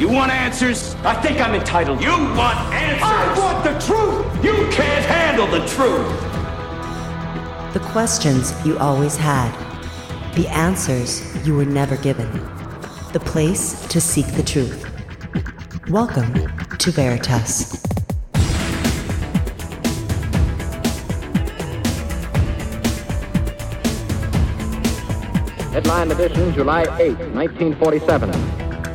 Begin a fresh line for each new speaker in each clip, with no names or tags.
You want answers?
I think I'm entitled.
You want answers?
I want the truth!
You can't handle the truth!
The questions you always had. The answers you were never given. The place to seek the truth. Welcome to Veritas.
Headline edition, July 8, 1947.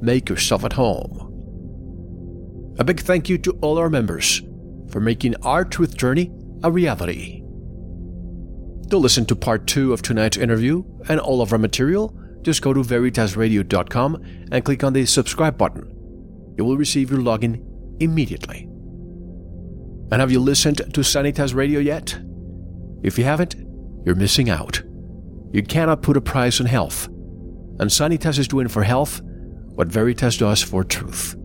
make yourself at home. A big thank you to all our members for making our truth journey a reality. To listen to part two of tonight's interview and all of our material, just go to veritasradio.com and click on the subscribe button. You will receive your login immediately. And have you listened to Sanitas Radio yet? If you haven't, you're missing out. You cannot put a price on health. And Sanitas is doing for health what Veritas does for truth.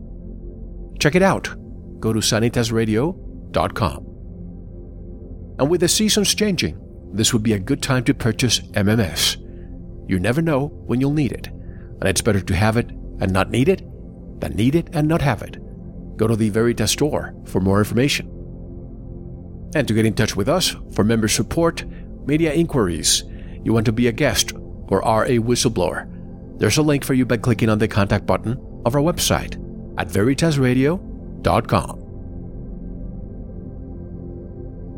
Check it out. Go to sanitasradio.com. And with the seasons changing, this would be a good time to purchase MMS. You never know when you'll need it, and it's better to have it and not need it than need it and not have it. Go to the Veritas store for more information. And to get in touch with us for member support, media inquiries, you want to be a guest or are a whistleblower, there's a link for you by clicking on the contact button of our website at veritasradio.com.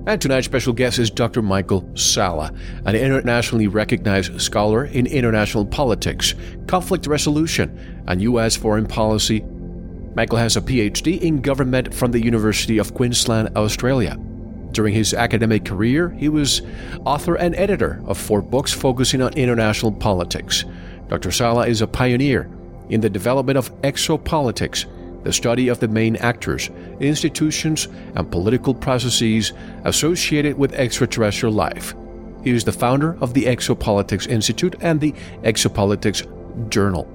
And tonight's special guest is Dr. Michael Salla, an internationally recognized scholar in international politics, conflict resolution, and U.S. foreign policy. Michael has a PhD in government from the University of Queensland, Australia. During his academic career, he was author and editor of four books focusing on international politics. Dr. Salla is a pioneer in the development of exopolitics, the study of the main actors, institutions, and political processes associated with extraterrestrial life. He is the founder of the Exopolitics Institute and the Exopolitics Journal.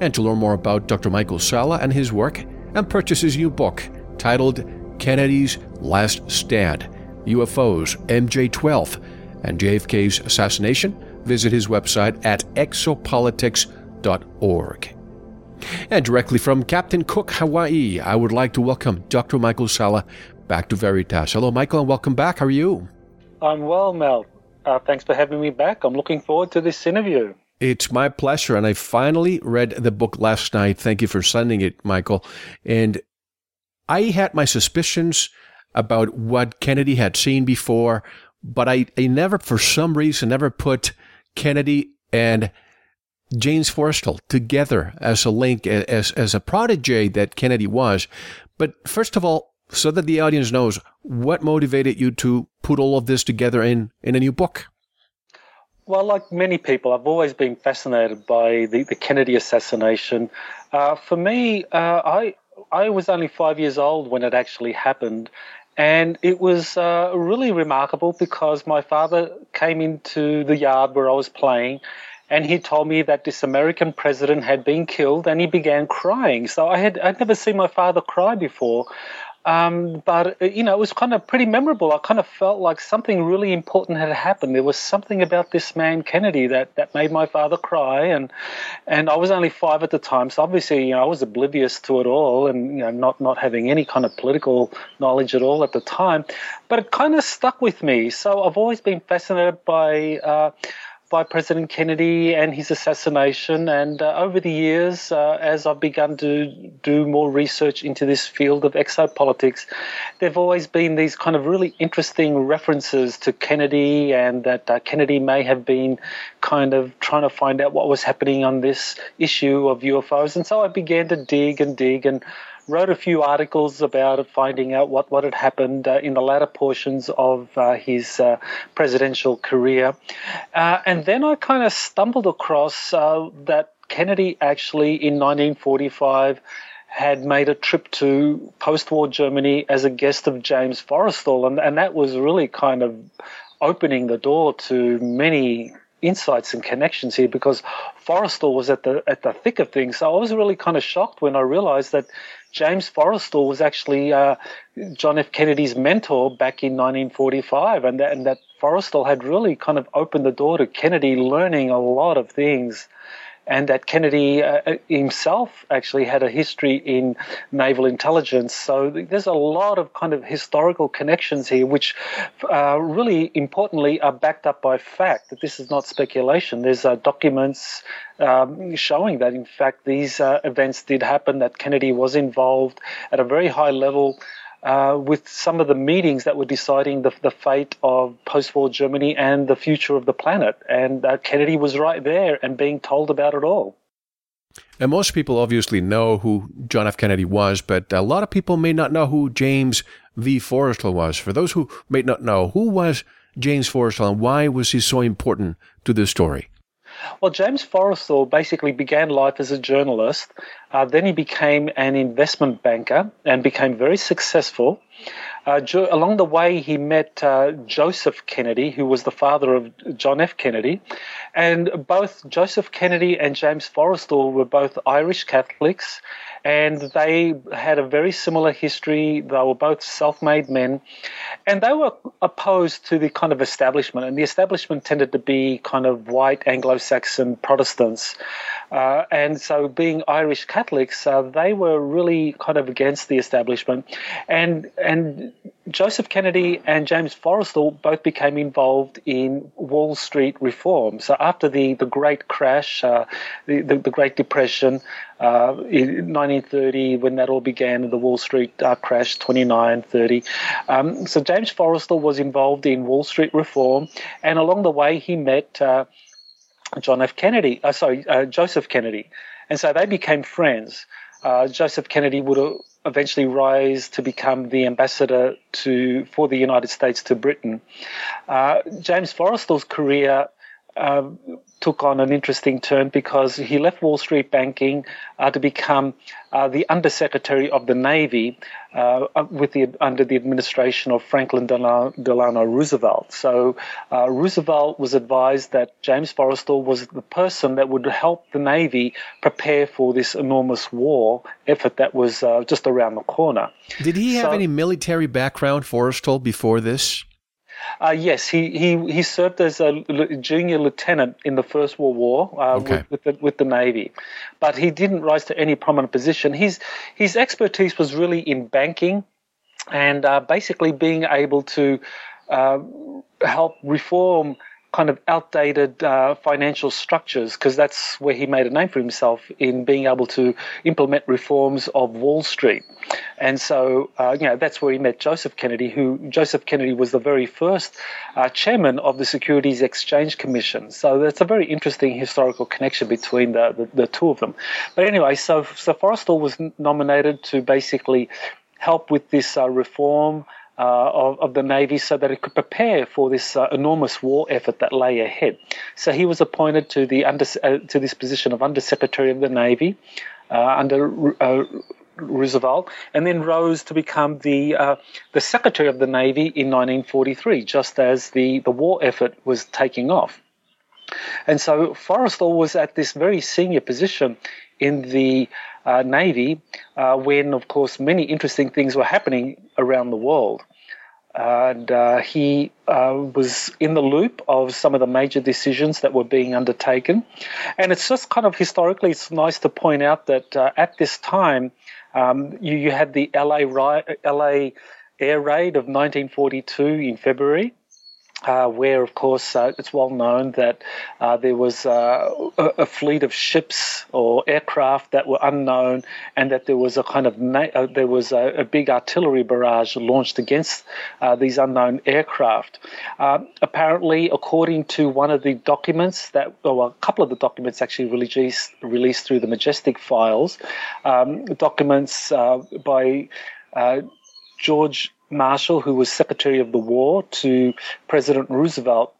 And to learn more about Dr. Michael Salla and his work, and purchase his new book titled Kennedy's Last Stand UFOs, MJ 12, and JFK's Assassination, visit his website at exopolitics.org. And directly from Captain Cook, Hawaii, I would like to welcome Dr. Michael Salla back to Veritas. Hello, Michael, and welcome back. How are you?
I'm well, Mel. Uh, thanks for having me back. I'm looking forward to this interview.
It's my pleasure. And I finally read the book last night. Thank you for sending it, Michael. And I had my suspicions about what Kennedy had seen before, but I, I never, for some reason, never put Kennedy and James Forrestal together as a link, as, as a protege that Kennedy was. But first of all, so that the audience knows what motivated you to put all of this together in, in a new book?
Well, like many people, I've always been fascinated by the, the Kennedy assassination. Uh, for me, uh, I I was only five years old when it actually happened, and it was uh, really remarkable because my father came into the yard where I was playing, and he told me that this American president had been killed, and he began crying. So I had I'd never seen my father cry before. Um, but uh, you know, it was kind of pretty memorable. I kind of felt like something really important had happened. There was something about this man Kennedy that, that made my father cry, and and I was only five at the time, so obviously you know I was oblivious to it all, and you know not not having any kind of political knowledge at all at the time. But it kind of stuck with me. So I've always been fascinated by. Uh, by President Kennedy and his assassination. And uh, over the years, uh, as I've begun to do more research into this field of exopolitics, there have always been these kind of really interesting references to Kennedy and that uh, Kennedy may have been kind of trying to find out what was happening on this issue of UFOs. And so I began to dig and dig and wrote a few articles about it, finding out what, what had happened uh, in the latter portions of uh, his uh, presidential career. Uh, and then I kind of stumbled across uh, that Kennedy actually in 1945 had made a trip to post-war Germany as a guest of James Forrestal, and, and that was really kind of opening the door to many insights and connections here because Forrestal was at the at the thick of things. So I was really kind of shocked when I realized that James Forrestal was actually uh, John F. Kennedy's mentor back in 1945, and that, and that Forrestal had really kind of opened the door to Kennedy learning a lot of things and that Kennedy uh, uh, himself actually had a history in naval intelligence. So there's a lot of kind of historical connections here, which uh, really importantly are backed up by fact. That this is not speculation. There's uh, documents um, showing that in fact these uh, events did happen. That Kennedy was involved at a very high level uh, with some of the meetings that were deciding the, the fate of post-war Germany and the future of the planet. And uh, Kennedy was right there and being told about it all.
And most people obviously know who John F. Kennedy was, but a lot of people may not know who James V. Forrestal was. For those who may not know, who was James Forrestal and why was he so important to this story?
Well, James Forrestal basically began life as a journalist. Uh, then he became an investment banker and became very successful. Uh, jo- along the way, he met uh, Joseph Kennedy, who was the father of John F. Kennedy. And both Joseph Kennedy and James Forrestal were both Irish Catholics and they had a very similar history. They were both self made men, and they were opposed to the kind of establishment. And the establishment tended to be kind of white Anglo Saxon Protestants. Uh, and so, being Irish Catholics, uh, they were really kind of against the establishment. And and Joseph Kennedy and James Forrestal both became involved in Wall Street reform. So after the, the Great Crash, uh, the, the, the Great Depression, uh, in 1930, when that all began, the Wall Street uh, crash, 29, 30. Um, so James Forrestal was involved in Wall Street reform, and along the way he met uh, John F. Kennedy, uh, sorry, uh, Joseph Kennedy, and so they became friends. Uh, Joseph Kennedy would eventually rise to become the ambassador to for the United States to Britain. James Forrestal's career uh, took on an interesting turn because he left Wall Street banking uh, to become uh, the Undersecretary of the Navy uh, with the under the administration of Franklin Delano Roosevelt. So uh, Roosevelt was advised that James Forrestal was the person that would help the Navy prepare for this enormous war effort that was uh, just around the corner.
Did he have so, any military background, Forrestal, before this?
Uh, yes, he, he, he served as a junior lieutenant in the First World War uh, okay. with, with, the, with the Navy, but he didn't rise to any prominent position. His his expertise was really in banking, and uh, basically being able to uh, help reform kind of outdated uh, financial structures because that's where he made a name for himself in being able to implement reforms of Wall Street. And so, uh, you know, that's where he met Joseph Kennedy, who Joseph Kennedy was the very first uh, chairman of the Securities Exchange Commission. So that's a very interesting historical connection between the, the, the two of them. But anyway, so, so Forrestal was nominated to basically help with this uh, reform uh, of, of, the Navy so that it could prepare for this uh, enormous war effort that lay ahead. So he was appointed to the under, uh, to this position of Under Secretary of the Navy under Roosevelt, and then rose to become the uh, the Secretary of the Navy in 1943, just as the, the war effort was taking off. And so Forrestal was at this very senior position in the uh, Navy uh, when, of course, many interesting things were happening around the world. And uh, he uh, was in the loop of some of the major decisions that were being undertaken. And it's just kind of historically, it's nice to point out that uh, at this time, um, you, you, had the LA, LA air raid of 1942 in February uh, where, of course, uh, it's well known that uh, there was uh, a, a, fleet of ships or aircraft that were unknown, and that there was a kind of na- uh, there was a, a, big artillery barrage launched against uh, these unknown aircraft. apparently, according to one of the documents that, or a couple of the documents actually released released through the Majestic files, um, documents by George Marshall, who was Secretary of the War, to President Roosevelt,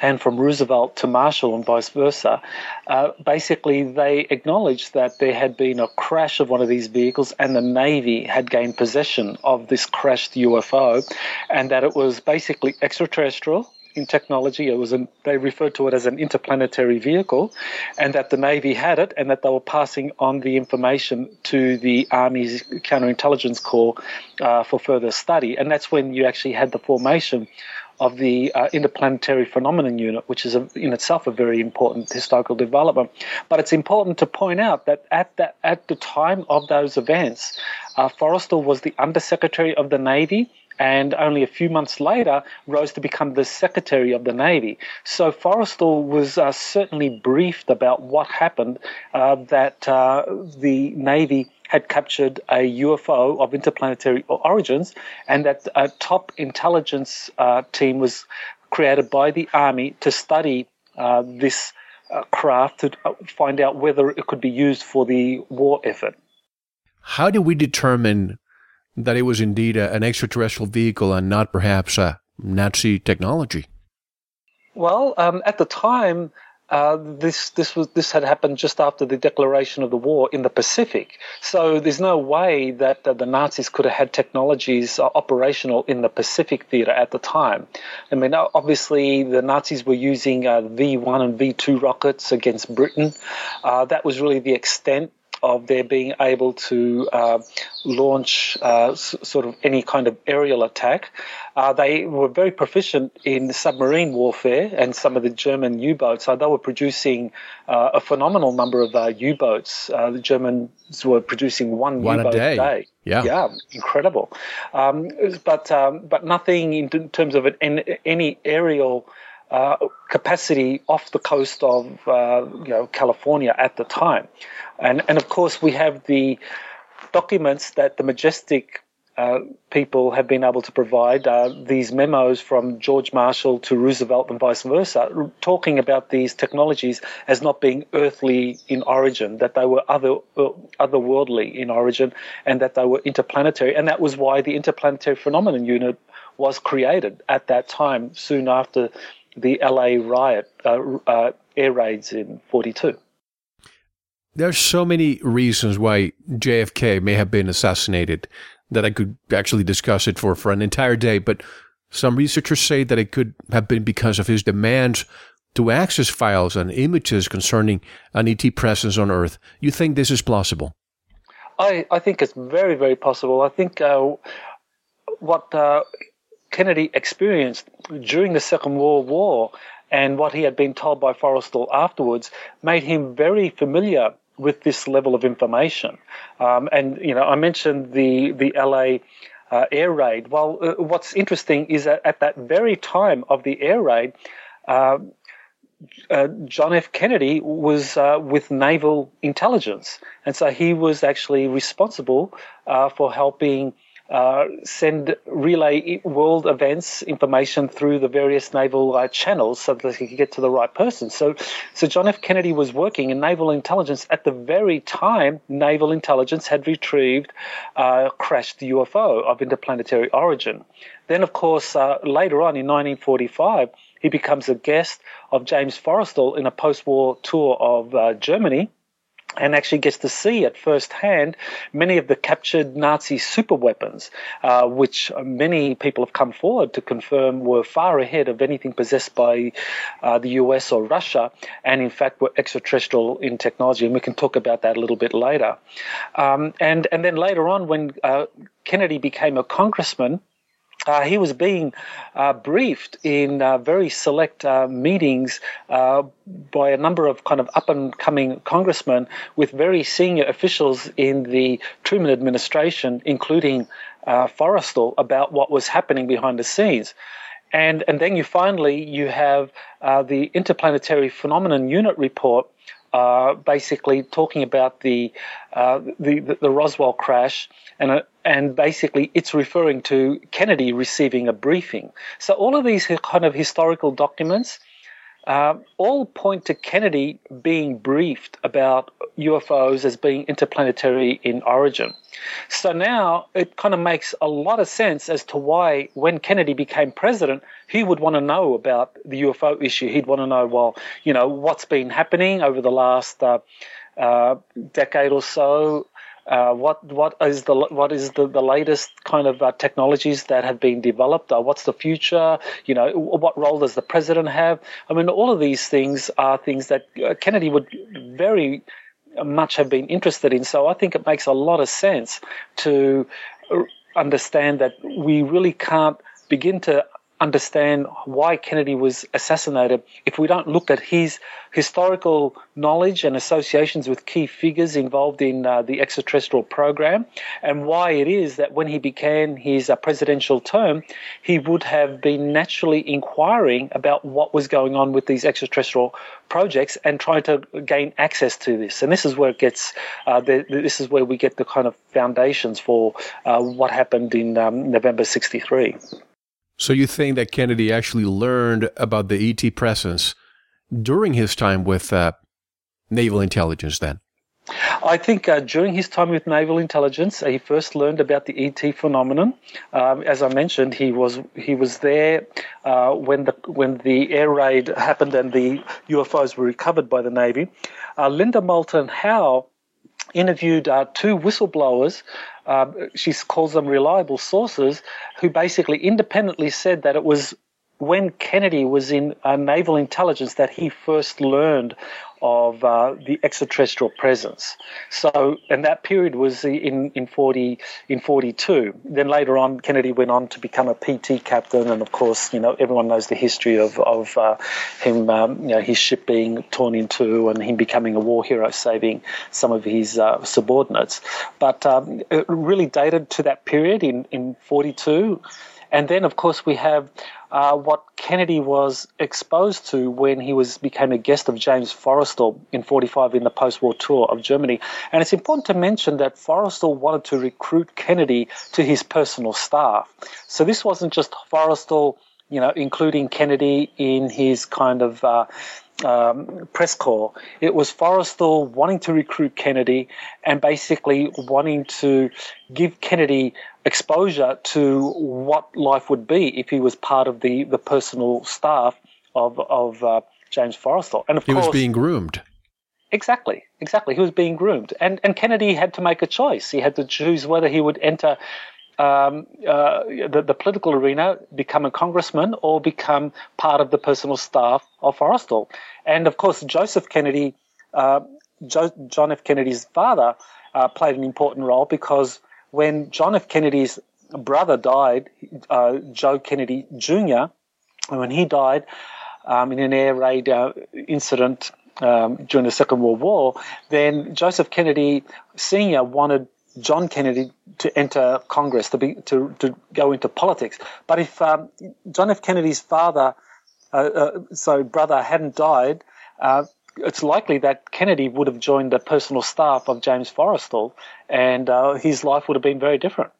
and from Roosevelt to Marshall and vice versa, uh, basically they acknowledged that there had been a crash of one of these vehicles and the Navy had gained possession of this crashed UFO and that it was basically extraterrestrial in technology. It was an, they referred to it as an interplanetary vehicle, and that the Navy had it, and that they were passing on the information to the Army's counterintelligence corps uh, for further study. And that's when you actually had the formation of the uh, Interplanetary Phenomenon Unit, which is a, in itself a very important historical development. But it's important to point out that at that at the time of those events, uh, Forrestal was the Undersecretary of the Navy and only a few months later rose to become the Secretary of the Navy. So Forrestal was uh, certainly briefed about what happened, uh, that uh, the Navy had captured a UFO of interplanetary origins, and that a top intelligence uh, team was created by the Army to study uh, this uh, craft to find out whether it could be used for the war effort.
How do we determine that it was indeed a, an extraterrestrial vehicle and not perhaps a Nazi technology?
Well, um, at the time, uh, this this was this had happened just after the declaration of the war in the Pacific. So there's no way that the Nazis could have had technologies uh, operational in the Pacific theater at the time. I mean, obviously the Nazis were using uh, V1 and V2 rockets against Britain. Uh, that was really the extent of their being able to uh, launch uh, s- sort of any kind of aerial attack. Uh, they were very proficient in submarine warfare and some of the German U-boats. So they were producing uh, a phenomenal number of uh, U-boats. Uh, the Germans were producing one,
one
U-boat
a day.
day.
Yeah,
yeah, incredible. Um, but um, but nothing in terms of an, any aerial uh, capacity off the coast of uh, you know California at the time, and and of course we have the documents that the Majestic uh, people have been able to provide uh, these memos from George Marshall to Roosevelt and vice versa, talking about these technologies as not being earthly in origin, that they were other uh, otherworldly in origin, and that they were interplanetary, and that was why the Interplanetary Phenomenon Unit was created at that time, soon after the LA riot, uh, uh, air raids in 42.
There's so many reasons why JFK may have been assassinated that I could actually discuss it for, for an entire day, but some researchers say that it could have been because of his demands to access files and images concerning an ET presence on Earth. You think this is plausible?
I, I think it's very, very possible. I think uh, what uh, Kennedy experienced during the Second World War and what he had been told by Forrestal afterwards made him very familiar with this level of information. Um, and, you know, I mentioned the, the LA uh, air raid. Well, uh, what's interesting is that at that very time of the air raid, uh, uh John F. Kennedy was uh, with naval intelligence. And so he was actually responsible uh, for helping uh, send relay world events information through the various naval uh, channels so that he could get to the right person. So, so John F. Kennedy was working in naval intelligence at the very time naval intelligence had retrieved uh, crashed UFO of interplanetary origin. Then, of course, uh, later on in 1945, he becomes a guest of James Forrestal in a post-war tour of uh, Germany and actually gets to see at first hand many of the captured Nazi super weapons, uh, which many people have come forward to confirm were far ahead of anything possessed by uh, the US or Russia, and in fact were extraterrestrial in technology. And we can talk about that a little bit later. Um, and and then later on, when uh, Kennedy became a congressman. Uh, he was being uh, briefed in uh, very select uh, meetings uh, by a number of kind of up and coming congressmen with very senior officials in the Truman administration, including uh, Forrestal, about what was happening behind the scenes. And, and then you finally you have the Interplanetary Phenomenon Unit report uh, basically talking about the, uh, the, the Roswell crash, and uh, and basically it's referring to Kennedy receiving a briefing. So all of these kind of historical documents uh, all point to Kennedy being briefed about UFOs as being interplanetary in origin. So now it kind of makes a lot of sense as to why, when Kennedy became president, he would want to know about the UFO issue. He'd want to know, well, you know, what's been happening over the last uh, uh, decade or so uh, what what is the what is the, the latest kind of uh, technologies that have been developed? Uh, what's the future? You know, what role does the president have? I mean, all of these things are things that uh, Kennedy would very much have been interested in. So I think it makes a lot of sense to uh, understand that we really can't begin to understand why Kennedy was assassinated if we don't look at his historical knowledge and associations with key figures involved in uh, the extraterrestrial program and why it is that when he began his uh, presidential term, he would have been naturally inquiring about what was going on with these extraterrestrial projects and trying to gain access to this. And this is where it gets, uh, the, this is where we get the kind of foundations for uh, what happened in um, November 63.
So you think that Kennedy actually learned about the ET presence during his time with uh, naval intelligence then?
I think uh, during his time with naval intelligence, he first learned about the ET phenomenon. Um, as I mentioned, he was he was there uh, when the when the air raid happened and the UFOs were recovered by the Navy. Uh, Linda Moulton Howe interviewed uh, two whistleblowers. Uh, she calls them reliable sources, who basically independently said that it was when Kennedy was in uh, naval intelligence that he first learned of uh, the extraterrestrial presence. So, and that period was in in forty in forty two. Then later on, Kennedy went on to become a PT captain, and of course, you know, everyone knows the history of of uh, him, um, you know, his ship being torn in two, and him becoming a war hero, saving some of his uh, subordinates. But um, it really dated to that period in in forty two. And then, of course, we have uh, what Kennedy was exposed to when he was became a guest of James Forrestal in 45 in the post-war tour of Germany. And it's important to mention that Forrestal wanted to recruit Kennedy to his personal staff. So this wasn't just Forrestal, you know, including Kennedy in his kind of uh, um, press corps. It was Forrestal wanting to recruit Kennedy and basically wanting to give Kennedy exposure to what life would be if he was part of the, the personal staff of, of uh, James Forrestal. And of course
he
course,
was being groomed.
Exactly, exactly. He was being groomed, and and Kennedy had to make a choice. He had to choose whether he would enter um, uh, the, the, political arena, become a congressman, or become part of the personal staff of Forrestal. And of course, Joseph Kennedy, uh, jo- John F. Kennedy's father, uh, played an important role because when John F. Kennedy's brother died, uh, Joe Kennedy Jr., when he died um, in an air raid uh, incident um, during the Second World War, then Joseph Kennedy Sr. wanted John Kennedy to enter Congress, to be to, to go into politics. But if um, John F. Kennedy's father, uh, uh, so brother, hadn't died, uh, it's likely that Kennedy would have joined the personal staff of James Forrestal, and uh, his life would have been very different.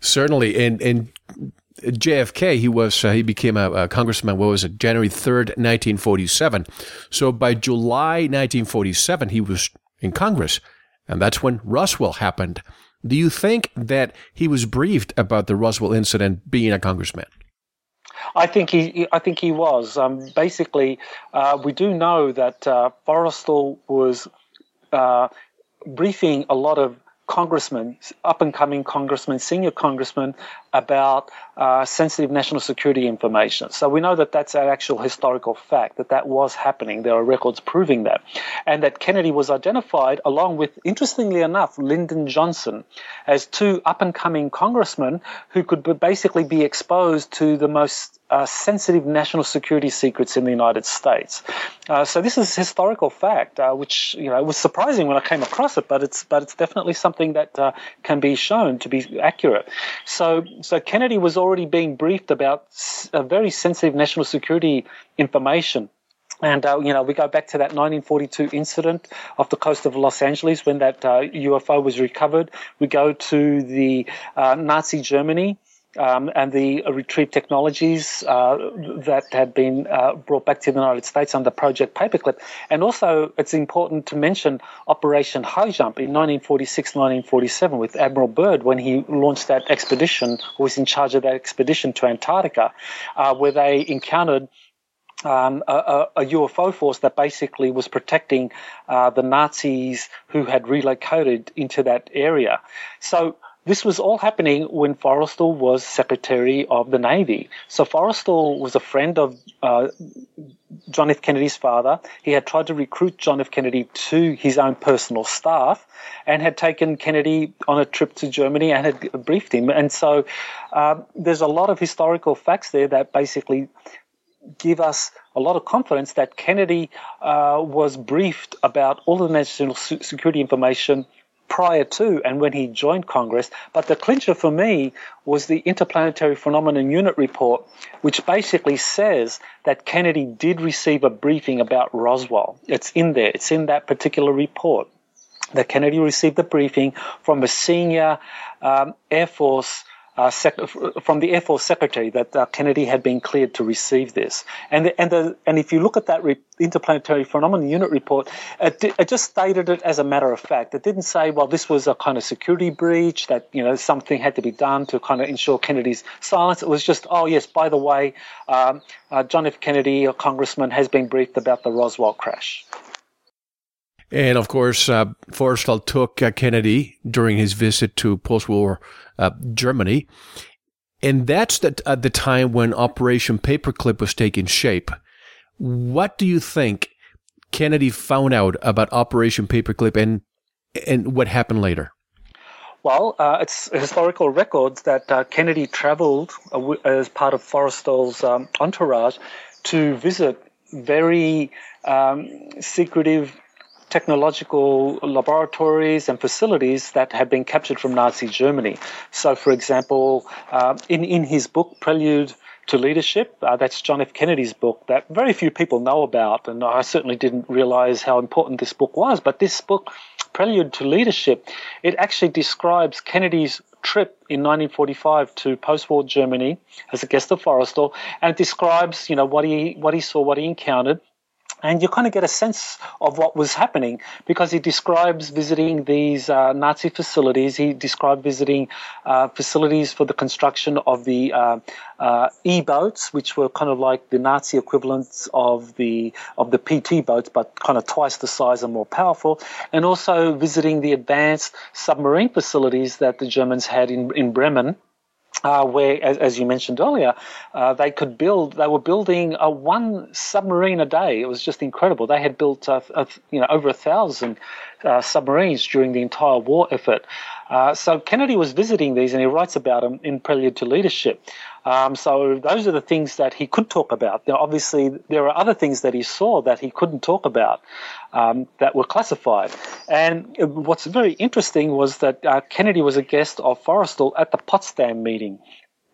Certainly, and and JFK, he was uh, he became a, a, congressman. What was it? January third, nineteen forty-seven. So by July nineteen forty-seven, he was in Congress, and that's when Roswell happened. Do you think that he was briefed about the Roswell incident being a congressman?
I think he, I think he was. Um, basically, uh, we do know that uh, Forrestal was uh, briefing a lot of congressmen, up and coming congressmen, senior congressmen, about uh, sensitive national security information. So we know that that's an actual historical fact, that that was happening. There are records proving that. And that Kennedy was identified, along with, interestingly enough, Lyndon Johnson, as two up and coming congressmen who could basically be exposed to the most uh, sensitive national security secrets in the United States. Uh, so this is historical fact, uh, which you know was surprising when I came across it, but it's but it's definitely something that uh, can be shown to be accurate. So so Kennedy was already being briefed about very sensitive national security information. And uh, you know, we go back to that 1942 incident off the coast of Los Angeles when that uh, UFO was recovered. We go to the uh, Nazi Germany um, and the retrieved technologies uh, that had been uh, brought back to the United States under Project Paperclip. And also, it's important to mention Operation High Jump in 1946 1947 with Admiral Byrd when he launched that expedition, was in charge of that expedition to Antarctica, uh, where they encountered. Um, a, a, UFO force that basically was protecting uh, the Nazis who had relocated into that area. So this was all happening when Forrestal was Secretary of the Navy. So Forrestal was a friend of uh, John F. Kennedy's father. He had tried to recruit John F. Kennedy to his own personal staff and had taken Kennedy on a trip to Germany and had briefed him. And so uh, there's a lot of historical facts there that basically give us a lot of confidence that Kennedy uh, was briefed about all the national security information prior to and when he joined Congress. But the clincher for me was the Interplanetary Phenomenon Unit report, which basically says that Kennedy did receive a briefing about Roswell. It's in there, it's in that particular report. That Kennedy received a briefing from a senior um, Air Force uh, sec- from the Air Force Secretary that uh, Kennedy had been cleared to receive this. And and the, and if you look at that re- interplanetary phenomenon unit report, it, di- it, just stated it as a matter of fact. It didn't say, well, this was a kind of security breach that you know something had to be done to kind of ensure Kennedy's silence. It was just, oh yes, by the way, um, uh, John F. Kennedy, a congressman, has been briefed about the Roswell crash.
And of course, uh, Forrestal took uh, Kennedy during his visit to post-war uh, Germany, and that's the, at the time when Operation Paperclip was taking shape. What do you think Kennedy found out about Operation Paperclip and and what happened later?
Well, uh, it's historical records that uh, Kennedy traveled uh, as part of Forrestal's um, entourage to visit very um, secretive technological laboratories and facilities that had been captured from Nazi Germany. So, for example, uh, in, in his book, Prelude to Leadership, uh, that's John F. Kennedy's book that very few people know about, and I certainly didn't realize how important this book was. But this book, Prelude to Leadership, it actually describes Kennedy's trip in 1945 to post-war Germany as a guest of Forrestal, and it describes, you know, what he what he saw, what he encountered, and you kind of get a sense of what was happening because he describes visiting these uh, Nazi facilities. He described visiting uh, facilities for the construction of the uh, uh E-boats, which were kind of like the Nazi equivalents of the of the PT boats, but kind of twice the size and more powerful. And also visiting the advanced submarine facilities that the Germans had in in Bremen uh, where, as, as, you mentioned earlier, uh, they could build. They were building a one submarine a day. It was just incredible. They had built, uh, you know, over a thousand uh, submarines during the entire war effort. Uh, so Kennedy was visiting these, and he writes about them in Prelude to Leadership. Um, so those are the things that he could talk about. Now, obviously, there are other things that he saw that he couldn't talk about um, that were classified. And what's very interesting was that uh, Kennedy was a guest of Forrestal at the Potsdam meeting.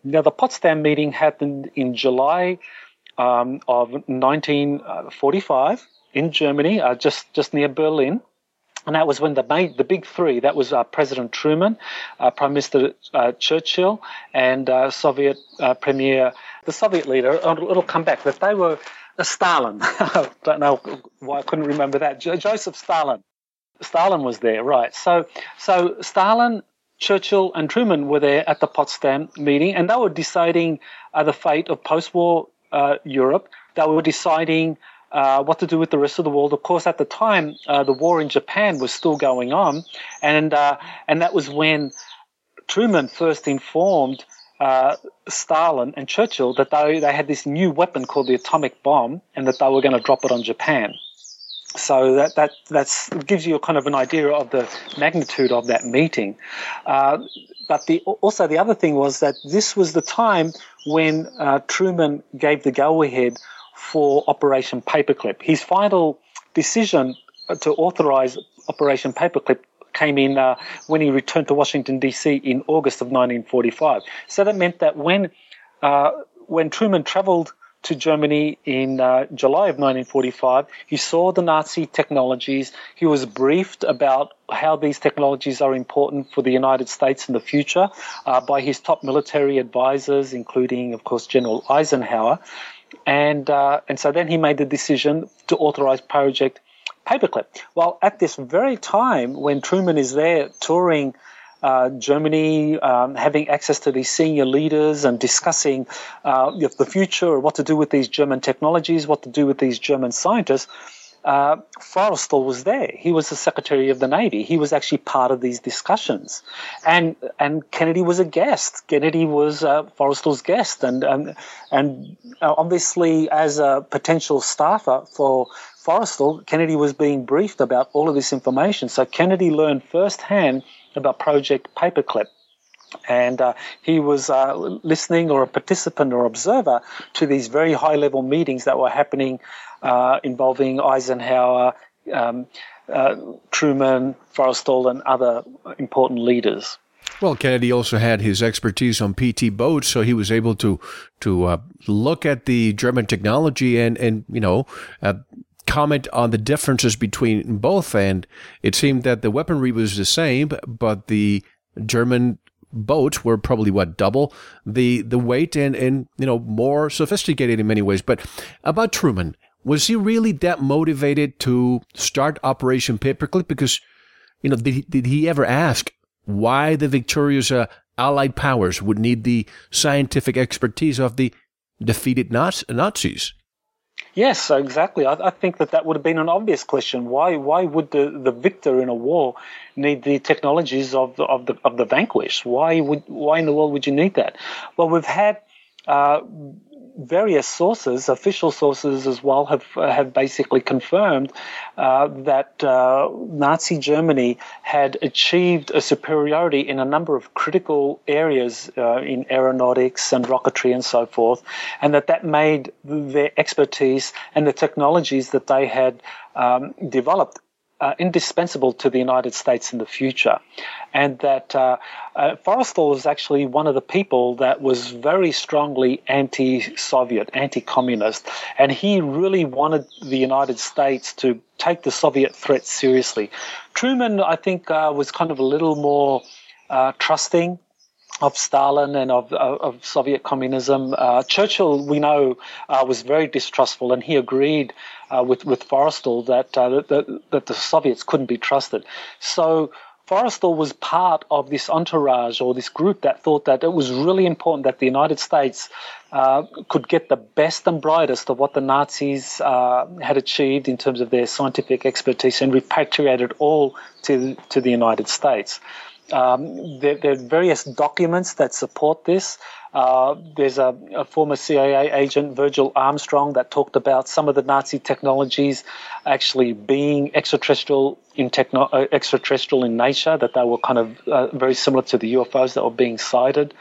Now, the Potsdam meeting happened in July um, of 1945 in Germany, uh, just just near Berlin. And that was when the main, the big three, that was uh, President Truman, uh, Prime Minister uh, Churchill, and uh, Soviet uh, Premier, the Soviet leader, it'll come back, that they were uh, Stalin. I don't know why I couldn't remember that. Jo- Joseph Stalin. Stalin was there, right. So, so Stalin, Churchill, and Truman were there at the Potsdam meeting, and they were deciding the fate of post-war Europe. They were deciding uh, what to do with the rest of the world. Of course, at the time, uh, the war in Japan was still going on, and uh, and that was when Truman first informed uh, Stalin and Churchill that they they had this new weapon called the atomic bomb, and that they were going to drop it on Japan. So that that that's gives you kind of an idea of the magnitude of that meeting. Uh, but the also the other thing was that this was the time when Truman gave the go ahead for Operation Paperclip. His final decision to authorize Operation Paperclip came in uh, when he returned to Washington D.C. in August of 1945. So that meant that when uh, when Truman traveled to Germany in uh, July of 1945, he saw the Nazi technologies. He was briefed about how these technologies are important for the United States in the future uh, by his top military advisors, including, of course, General Eisenhower and uh, and so then he made the decision to authorize Project Paperclip. Well, at this very time when Truman is there touring uh, Germany, um, having access to these senior leaders and discussing uh, the future what to do with these German technologies, what to do with these German scientists uh, Forrestal was there. He was the Secretary of the Navy. He was actually part of these discussions, and and Kennedy was a guest. Kennedy was uh, Forrestal's guest, and and and uh, obviously as a potential staffer for Forrestal, Kennedy was being briefed about all of this information. So Kennedy learned firsthand about Project Paperclip and uh, he was uh, listening or a participant or observer to these very high level meetings that were happening uh, involving Eisenhower, um, uh, Truman, Forrestal, and other important leaders.
Well, Kennedy also had his expertise on PT boats, so he was able to to uh, look at the German technology and and you know uh, comment on the differences between both. And it seemed that the weaponry was the same, but the German boats were probably what double the the weight and and you know more sophisticated in many ways. But about Truman, was he really that motivated to start Operation Paperclip? Because you know, did he, did he ever ask why the victorious uh, Allied powers would need the scientific expertise of the defeated Nazis?
Yes, exactly. I, I, think that that would have been an obvious question. Why why would the, the victor in a war need the technologies of the, of the of the vanquished? Why would why in the world would you need that? Well, we've had uh, various sources, official sources as well, have have basically confirmed uh, that uh, Nazi Germany had achieved a superiority in a number of critical areas uh, in aeronautics and rocketry and so forth, and that that made their expertise and the technologies that they had um, developed uh, indispensable to the United States in the future. And that uh, uh, Forrestal was actually one of the people that was very strongly anti Soviet, anti communist. And he really wanted the United States to take the Soviet threat seriously. Truman, I think, uh, was kind of a little more uh, trusting of Stalin and of, of, of Soviet communism. Uh, Churchill, we know, uh, was very distrustful, and he agreed uh, with with Forrestal that, uh, that that the Soviets couldn't be trusted. So. Forrestal was part of this entourage or this group that thought that it was really important that the United States uh, could get the best and brightest of what the Nazis uh, had achieved in terms of their scientific expertise and repatriate it all to to the United States. Um, there, there, are various documents that support this. Uh, there's a, a, former CIA agent, Virgil Armstrong, that talked about some of the Nazi technologies actually being extraterrestrial in techno- uh, extraterrestrial in nature, that they were kind of uh, very similar to the UFOs that were being sighted.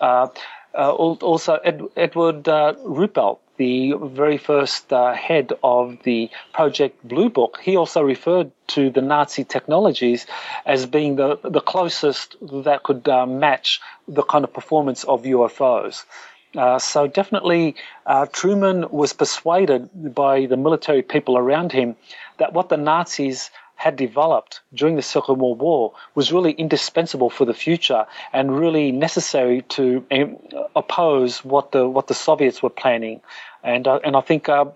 Uh, uh, also, Ed, Edward uh, Ruppelt the very first uh, head of the Project Blue Book, he also referred to the Nazi technologies as being the, the closest that could uh, match the kind of performance of UFOs. Uh, so definitely, uh, Truman was persuaded by the military people around him that what the Nazis had developed during the Second World War was really indispensable for the future and really necessary to um, oppose what the what the Soviets were planning. And uh, and I think uh,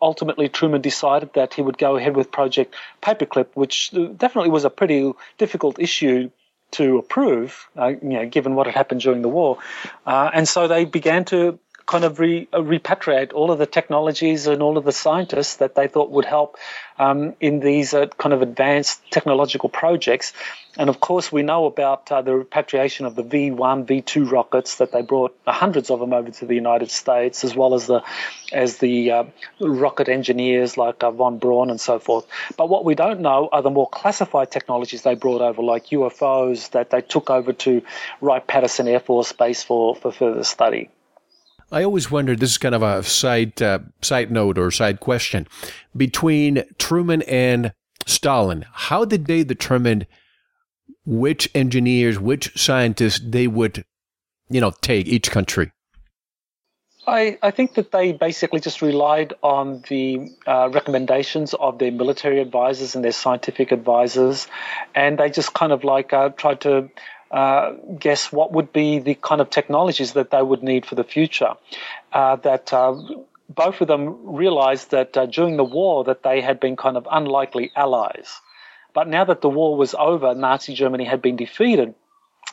ultimately Truman decided that he would go ahead with Project Paperclip, which definitely was a pretty difficult issue to approve, uh, you know, given what had happened during the war. Uh, and so they began to kind of re, uh, repatriate all of the technologies and all of the scientists that they thought would help um, in these uh, kind of advanced technological projects. And of course, we know about uh, the repatriation of the V1, V2 rockets that they brought hundreds of them over to the United States, as well as the as the uh, rocket engineers like uh, von Braun and so forth. But what we don't know are the more classified technologies they brought over, like UFOs that they took over to Wright Patterson Air Force Base for, for further study.
I always wondered. This is kind of a side uh, side note or side question between Truman and Stalin. How did they determine which engineers, which scientists they would, you know, take each country?
I, I think that they basically just relied on the uh, recommendations of their military advisors and their scientific advisors, and they just kind of like uh, tried to uh, guess what would be the kind of technologies that they would need for the future. Uh, that uh, both of them realized that uh, during the war that they had been kind of unlikely allies. But now that the war was over, Nazi Germany had been defeated.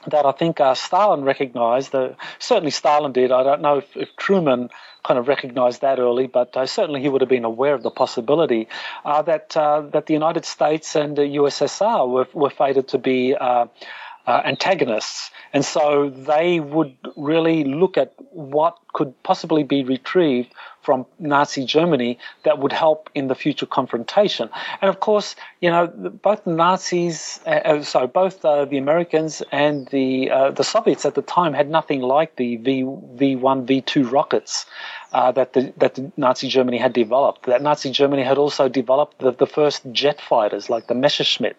That I think uh, Stalin recognized, certainly Stalin did. I don't know if, if Truman kind of recognized that early, but uh, certainly he would have been aware of the possibility uh, that uh, that the United States and the USSR were, were fated to be uh, antagonists. And so they would really look at what could possibly be retrieved from Nazi Germany that would help in the future confrontation. And of course, you know, both the Nazis, uh, uh, sorry, both uh, the Americans and the uh, the Soviets at the time had nothing like the V V1 V2 rockets. Uh, that the that the Nazi Germany had developed. That Nazi Germany had also developed the, the first jet fighters like the Messerschmitt.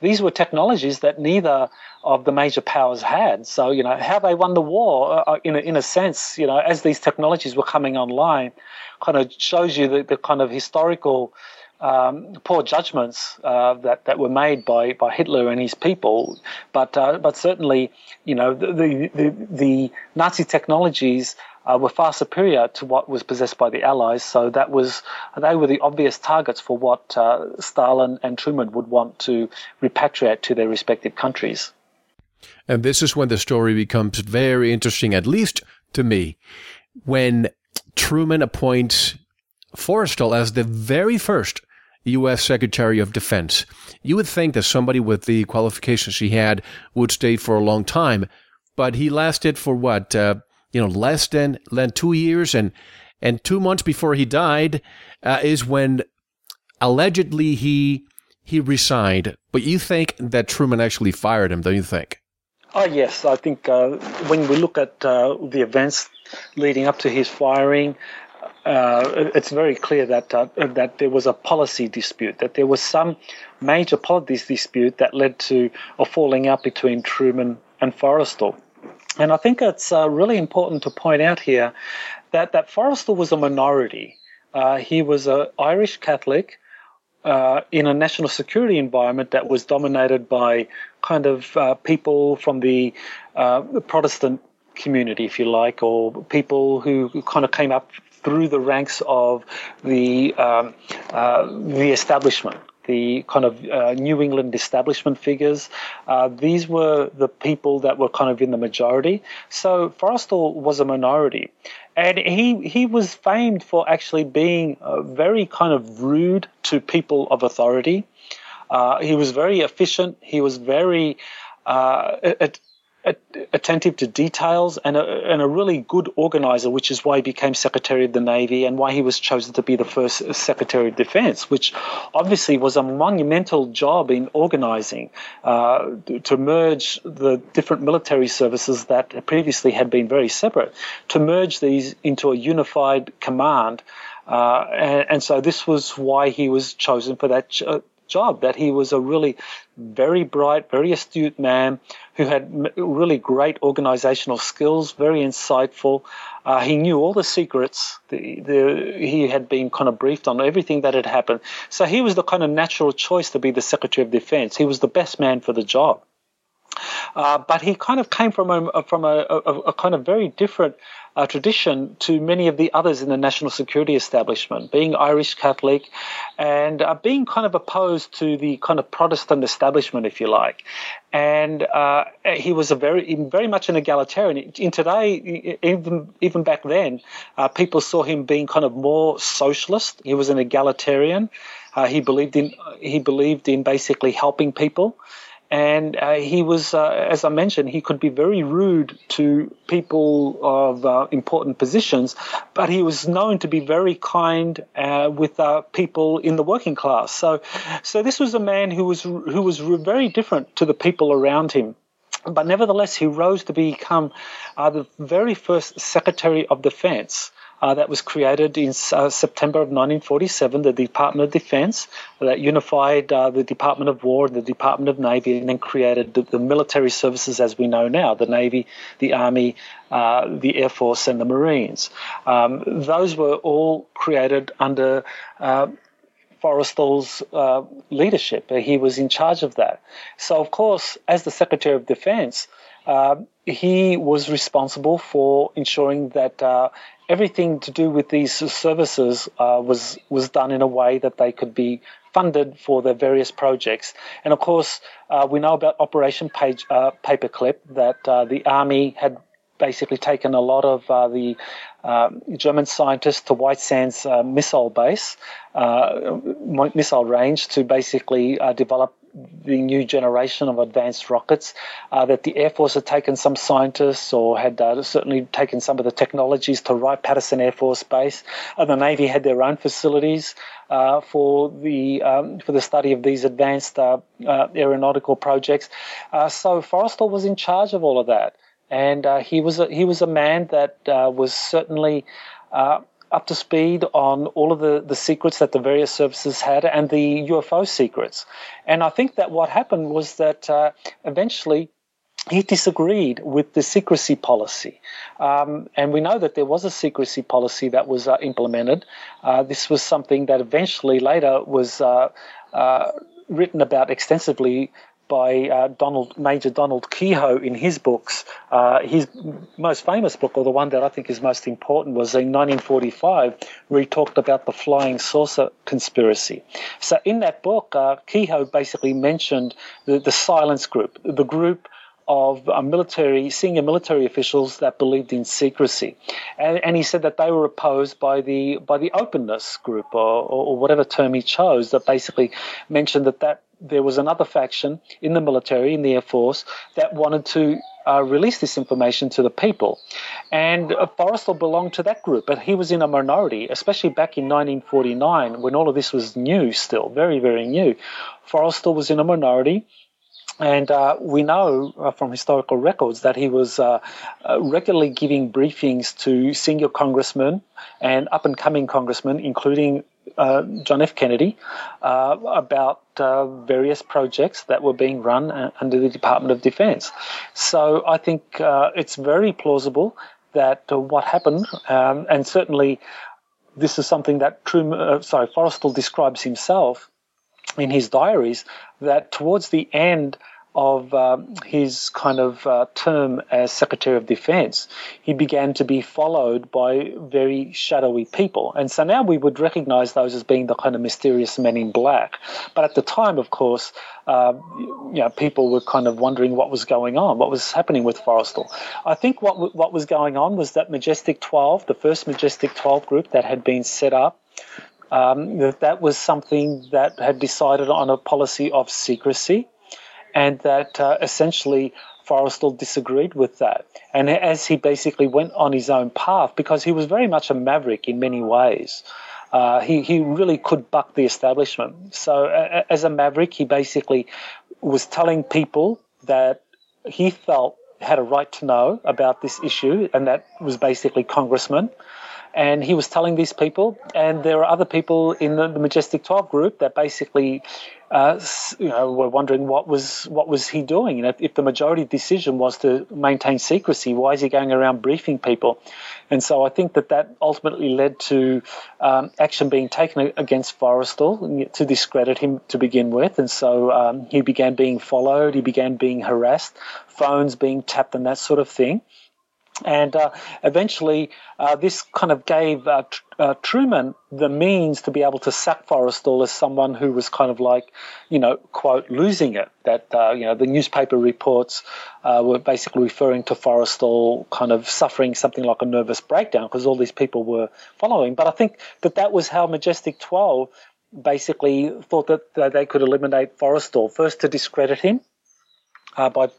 These were technologies that neither of the major powers had. So, you know, how they won the war, uh, uh, in, a, in a sense, you know, as these technologies were coming online, kind of shows you the, the kind of historical um, poor judgments uh, that that were made by, by Hitler and his people, but uh, but certainly you know the the, the Nazi technologies uh, were far superior to what was possessed by the Allies. So that was they were the obvious targets for what uh, Stalin and Truman would want to repatriate to their respective countries.
And this is when the story becomes very interesting, at least to me, when Truman appoints Forrestal as the very first U.S. Secretary of Defense. You would think that somebody with the qualifications he had would stay for a long time, but he lasted for what, uh, you know, less than, than two years, and and two months before he died uh, is when allegedly he he resigned. But you think that Truman actually fired him, don't you think?
Oh, yes. I think uh, when we look at uh, the events leading up to his firing, uh, it's very clear that uh, that there was a policy dispute, that there was some major policy dispute that led to a falling out between Truman and Forrestal. And I think it's uh, really important to point out here that, that Forrestal was a minority. Uh, he was an Irish Catholic uh, in a national security environment that was dominated by kind of uh, people from the, the, Protestant community, if you like, or people who, kind of came up through the ranks of the um, uh, the establishment. The kind of uh, New England establishment figures. these were the people that were kind of in the majority. So Forrestal was a minority and he he was famed for actually being uh, very kind of rude to people of authority. Uh, he was very efficient. He was very uh, attentive to details and a, and a really good organizer, which is why he became Secretary of the Navy and why he was chosen to be the first Secretary of Defense, which obviously was a monumental job in organizing uh, to merge the different military services that previously had been very separate, to merge these into a unified command. Uh, and, and, so this was why he was chosen for that ch- job. That he was a really very bright, very astute man who had really great organizational skills, very insightful. Uh, he knew all the secrets. The, the, he had been kind of briefed on everything that had happened. So he was the kind of natural choice to be the Secretary of Defense. He was the best man for the job. Uh, but he kind of came from a, from a, a, a kind of very different uh, tradition to many of the others in the national security establishment, being Irish Catholic and uh, being kind of opposed to the kind of Protestant establishment, if you like. And uh, he was a very, very much an egalitarian. In today, even even back then, uh, people saw him being kind of more socialist. He was an egalitarian. Uh, he believed in he believed in basically helping people and uh, he was, uh, as I mentioned, he could be very rude to people of uh, important positions, but he was known to be very kind uh, with uh, people in the working class. So, so this was a man who was who was very different to the people around him. But nevertheless, he rose to become uh, the very first Secretary of Defense uh, that was created in uh, September of 1947, the Department of Defense, that unified uh, the Department of War and the Department of Navy, and then created the, the military services as we know now the Navy, the Army, uh, the Air Force, and the Marines. Um, those were all created under uh, Forrestal's uh, leadership. He was in charge of that. So, of course, as the Secretary of Defense, uh, he was responsible for ensuring that uh, everything to do with these services uh, was was done in a way that they could be funded for their various projects. And of course, uh, we know about Operation Page, uh, Paperclip that uh, the army had basically taken a lot of uh, the um, German scientists to White Sands uh, missile base, missile range, to basically develop the new generation of advanced rockets, uh, that the Air Force had taken some scientists or had uh, certainly taken some of the technologies to Wright Patterson Air Force Base. And the Navy had their own facilities uh, for the um, for the study of these advanced uh, uh, aeronautical projects. Uh, so Forrestal was in charge of all of that, and he was a, he was a man that was certainly up to speed on all of the, the secrets that the various services had and the UFO secrets. And I think that what happened was that uh, eventually he disagreed with the secrecy policy. Um, and we know that there was a secrecy policy that was uh, implemented. Uh, this was something that eventually later was uh, uh, written about extensively by uh, Donald Major Donald Keyhoe in his books. Uh, his most famous book, or the one that I think is most important, was in 1945, where he talked about the flying saucer conspiracy. So in that book, uh, Keyhoe basically mentioned the, the silence group, the group of uh, military senior military officials that believed in secrecy, and, and, he said that they were opposed by the by the openness group or, or, or whatever term he chose that basically mentioned that that there was another faction in the military, in the Air Force, that wanted to uh, release this information to the people. And uh, Forrestal belonged to that group, but he was in a minority, especially back in 1949 when all of this was new still, very, very new. Forrestal was in a minority. And uh, we know uh, from historical records that he was uh, uh regularly giving briefings to senior congressmen and up and coming congressmen, including uh, John F. Kennedy uh, about uh, various projects that were being run uh, under the Department of Defense. So I think uh, it's very plausible that uh, what happened, um, and certainly this is something that Truman, sorry, Forrestal describes himself in his diaries, that towards the end of um, his kind of uh, term as Secretary of Defense, he began to be followed by very shadowy people. And so now we would recognize those as being the kind of mysterious men in black. But at the time, of course, uh, you know, people were kind of wondering what was going on, what was happening with Forrestal. I think what, what was going on was that Majestic 12, the first Majestic 12 group that had been set up, um, that that was something that had decided on a policy of secrecy and that uh, essentially Forrestal disagreed with that. And as he basically went on his own path, because he was very much a maverick in many ways, uh, he, he really could buck the establishment. So, uh, as a maverick, he basically was telling people that he felt had a right to know about this issue, and that was basically congressmen. And he was telling these people, and there are other people in the, the Majestic 12 group that basically uh, you know, were wondering what was what was he doing. You know, if the majority decision was to maintain secrecy, why is he going around briefing people? And so I think that that ultimately led to um, action being taken against Forrestal to discredit him to begin with. And so um, he began being followed, he began being harassed, phones being tapped, and that sort of thing. And uh, eventually, uh, this kind of gave uh, uh, Truman the means to be able to sack Forrestal as someone who was kind of like, you know, quote, losing it. That, uh, you know, the newspaper reports uh, were basically referring to Forrestal kind of suffering something like a nervous breakdown because all these people were following. But I think that that was how Majestic 12 basically thought that they could eliminate Forrestal. First, to discredit him uh, by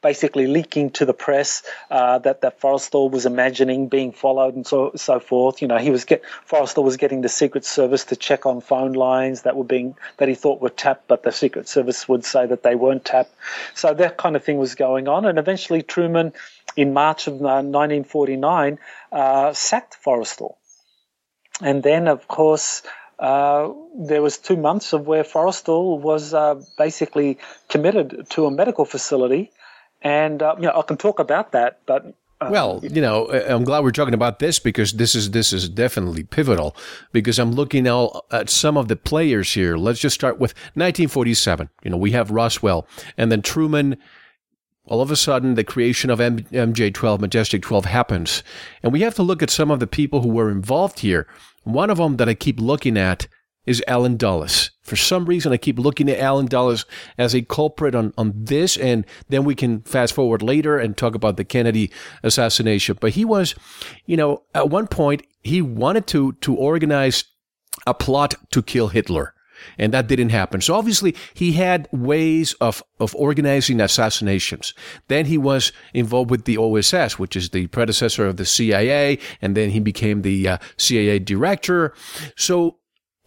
basically leaking to the press uh, that that Forrestal was imagining being followed and so so forth. You know, he was get Forrestal was getting the Secret Service to check on phone lines that were being that he thought were tapped, but the Secret Service would say that they weren't tapped. So that kind of thing was going on, and eventually Truman, in March of 1949, uh, sacked Forrestal, and then of course. Uh, there was two months of where Forrestal was uh, basically committed to a medical facility, and uh, you know I can talk about that, but
uh, well, you know, I'm glad we're talking about this because this is this is definitely pivotal. Because I'm looking now at some of the players here. Let's just start with 1947. You know, we have Roswell, and then Truman. All of a sudden, the creation of MJ12, Majestic 12, happens, and we have to look at some of the people who were involved here. One of them that I keep looking at is Allen Dulles. For some reason, I keep looking at Allen Dulles as a culprit on, on this, and then we can fast forward later and talk about the Kennedy assassination. But he was, you know, at one point, he wanted to, to organize a plot to kill Hitler. And that didn't happen. So obviously he had ways of, of organizing assassinations. Then he was involved with the OSS, which is the predecessor of the CIA. And then he became the uh, CIA director. So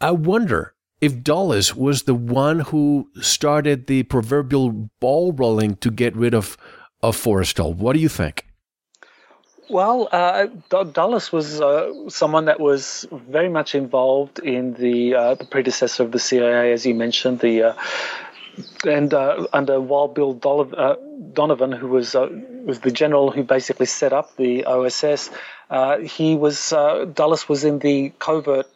I wonder if Dulles was the one who started the proverbial ball rolling to get rid of, of Forrestal. What do you think?
Well, uh, Dulles was uh, someone that was very much involved in the uh, the predecessor of the CIA, as you mentioned, the uh, and uh, under Wild Bill uh, Donovan, who was was the general who basically set up the OSS. he was Dulles was in the covert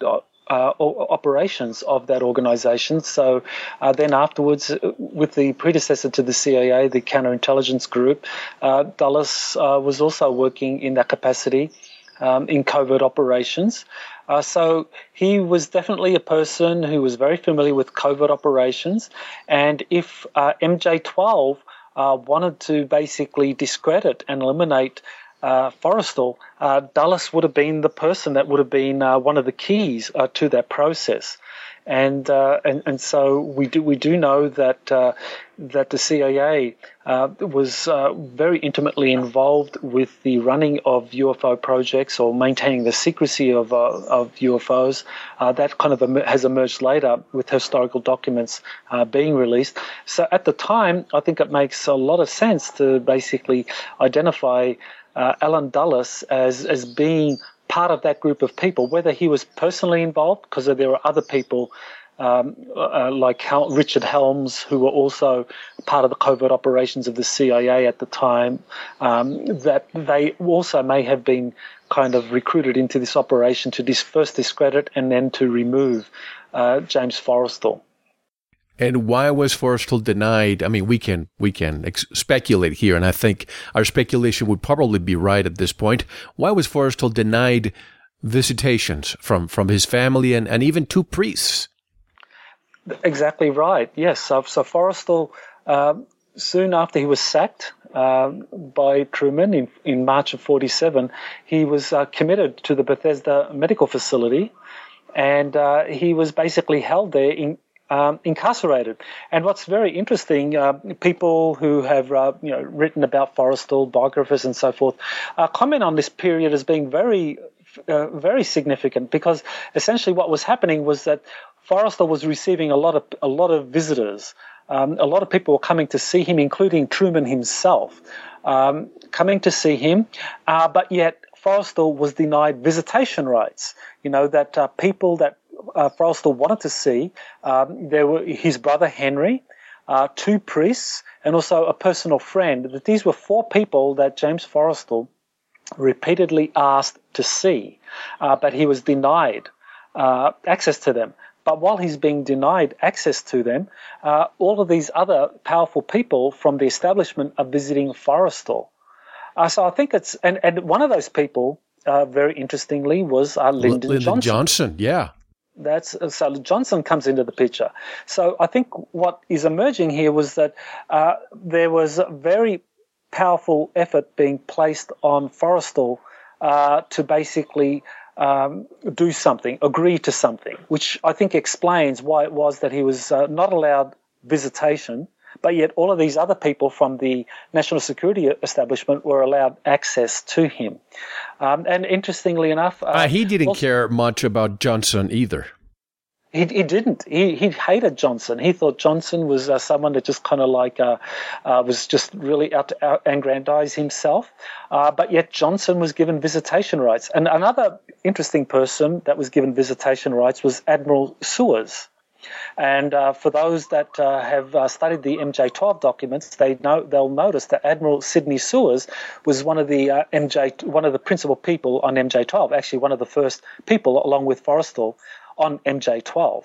uh, operations of that organization. So uh, then afterwards, uh, with the predecessor to the CIA, the counterintelligence group, uh, Dulles uh, was also working in that capacity um, in covert operations. Uh, so he was definitely a person who was very familiar with covert operations. And if MJ12 wanted to basically discredit and eliminate uh, Forrestal, uh, Dulles would have been the person that would have been uh, one of the keys uh, to that process. And, uh, and and so we do we do know that uh, that the CIA was very intimately involved with the running of UFO projects or maintaining the secrecy of of UFOs. that kind of has emerged later with historical documents being released. So at the time, I think it makes a lot of sense to basically identify uh, Allen Dulles as as being part of that group of people, whether he was personally involved, because there were other people um, uh, like Hel- Richard Helms, who were also part of the covert operations of the CIA at the time, um, that they also may have been kind of recruited into this operation to dis- first discredit and then to remove uh, James Forrestal.
And why was Forrestal denied? I mean, we can we can ex- speculate here, and I think our speculation would probably be right at this point. Why was Forrestal denied visitations from from his family and, and even two priests?
Exactly right. Yes. So, so Forrestal, uh, soon after he was sacked uh, by Truman in, in March of 47, he was uh, committed to the Bethesda Medical Facility, and uh, he was basically held there in um, incarcerated. And what's very interesting, uh, people who have uh, you know written about Forrestal, biographers and so forth, uh, comment on this period as being very, uh, very significant because essentially what was happening was that Forrestal was receiving a lot of a lot of visitors. Um, a lot of people were coming to see him, including Truman himself, um, coming to see him. Uh, but yet Forrestal was denied visitation rights. You know that uh, people that uh, Forrestal wanted to see, um, there were his brother Henry, uh, two priests, and also a personal friend. That these were four people that James Forrestal repeatedly asked to see, uh, but he was denied uh, access to them. But while he's being denied access to them, uh, all of these other powerful people from the establishment are visiting Forrestal. Uh, so I think it's, and, and one of those people, uh, very interestingly, was uh, Lyndon,
Lyndon
Johnson.
Johnson, yeah.
That's so Johnson comes into the picture. So I think what is emerging here was that uh, there was a very powerful effort being placed on Forrestal uh, to basically um, do something, agree to something, which I think explains why it was that he was uh, not allowed visitation, but yet all of these other people from the national security establishment were allowed access to him. Um, and interestingly enough,
uh, he didn't also, care much about Johnson either.
He, he didn't. He, he hated Johnson. He thought Johnson was uh, someone that just kind of like uh, uh, was just really out to out aggrandize himself. Uh, but yet Johnson was given visitation rights. And another interesting person that was given visitation rights was Admiral Souers. And uh, for those that uh, have uh, studied the MJ12 documents, they know they'll notice that Admiral Sidney Souers was one of the uh, MJ, one of the principal people on MJ12. Actually, one of the first people, along with Forrestal, on MJ12.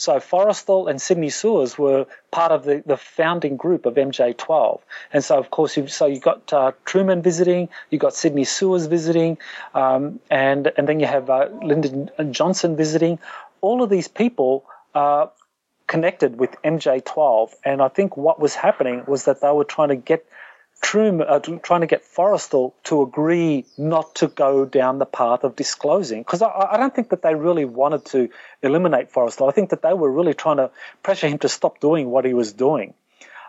So Forrestal and Sidney Souers were part of the, the founding group of MJ12. And so, of course, you, so you got uh, Truman visiting, you've got Sidney Souers visiting, um, and, and then you have uh, Lyndon Johnson visiting. All of these people uh, connected with MJ12. And I think what was happening was that they were trying to get Truman, uh, trying to get Forrestal to agree not to go down the path of disclosing. Because I, I, don't think that they really wanted to eliminate Forrestal. I think that they were really trying to pressure him to stop doing what he was doing.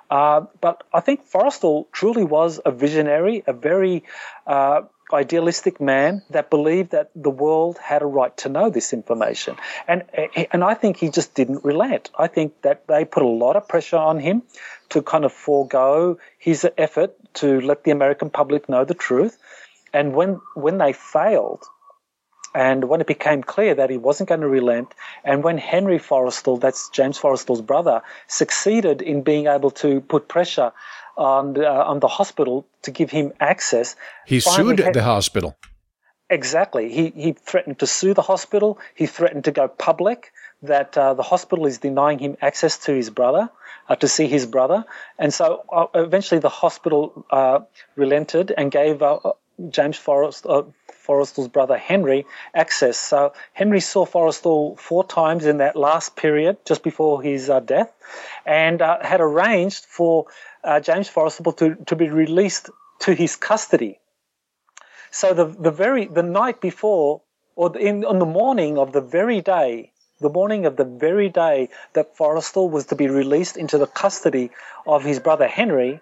Uh, but I think Forrestal truly was a visionary, a very uh, idealistic man that believed that the world had a right to know this information. And, and I think he just didn't relent. I think that they put a lot of pressure on him to kind of forego his effort to let the American public know the truth. And when, when they failed, and when it became clear that he wasn't going to relent, and when Henry Forrestal, that's James Forrestal's brother, succeeded in being able to put pressure on the, uh, on the hospital to give him access.
He sued the hospital.
Exactly. He, he threatened to sue the hospital. He threatened to go public that uh, the hospital is denying him access to his brother, uh, to see his brother. And so uh, eventually the hospital uh, relented and gave uh, James Forrest, uh, Forrestal's brother Henry access. So Henry saw Forrestal four times in that last period, just before his uh, death, and uh, had arranged for uh, James Forrestal to, to be released to his custody. So the, the very, the night before, or in, on the morning of the very day, the morning of the very day that Forrestal was to be released into the custody of his brother Henry,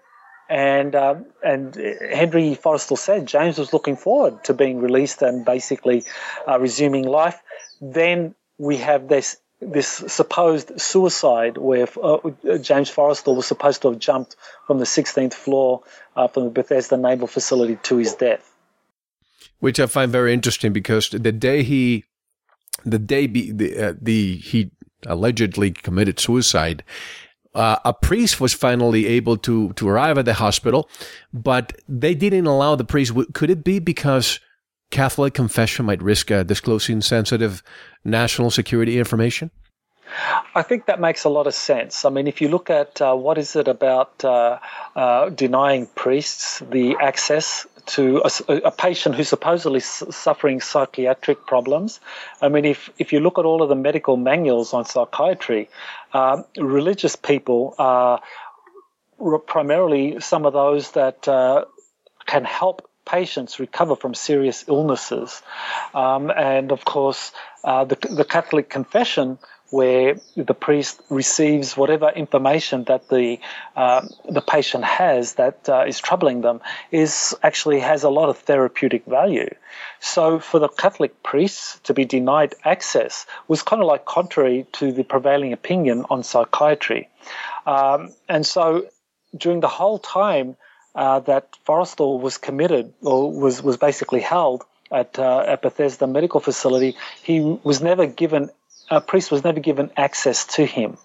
and um, and Henry Forrestal said James was looking forward to being released and basically uh, resuming life. Then we have this this supposed suicide where uh, James Forrestal was supposed to have jumped from the 16th floor uh, from the Bethesda Naval Facility to his death.
Which I find very interesting because the day he, the day be, the, uh, the he allegedly committed suicide, uh, a priest was finally able to to arrive at the hospital, but they didn't allow the priest. Could it be because Catholic confession might risk uh, disclosing sensitive national security information?
I think that makes a lot of sense. I mean, if you look at uh, what is it about uh, uh, denying priests the access to a, a, patient who's supposedly suffering psychiatric problems. I mean, if, if you look at all of the medical manuals on psychiatry, uh, religious people are primarily some of those that uh, can help patients recover from serious illnesses. Um, and of course, uh, the, the Catholic confession where the priest receives whatever information that the uh, the patient has that uh, is troubling them is actually has a lot of therapeutic value. So for the Catholic priests to be denied access was kind of like contrary to the prevailing opinion on psychiatry, um, and so during the whole time uh, that Forrestal was committed or was, was basically held at, uh, at Bethesda Medical Facility, he was never given, a priest was never given access to him.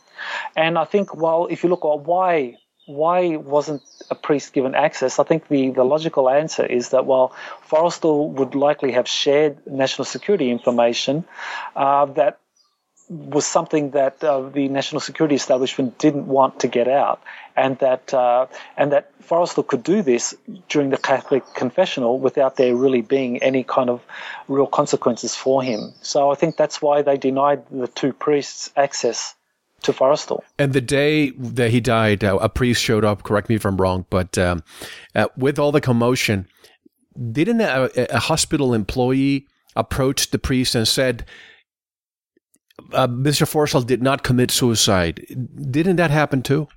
And I think, well, if you look at why why wasn't a priest given access? I think the, the logical answer is that while Forrestal would likely have shared national security information, uh, that was something that uh, the national security establishment didn't want to get out, and that uh, and that Forrestal could do this during the Catholic confessional without there really being any kind of real consequences for him. So I think that's why they denied the two priests access to Forrestal.
And the day that he died, uh, a priest showed up. Correct me if I'm wrong, but um, uh, with all the commotion, didn't a, a, hospital employee approach the priest and said, uh, "Mr. Forrestal did not commit suicide"? Didn't that happen too?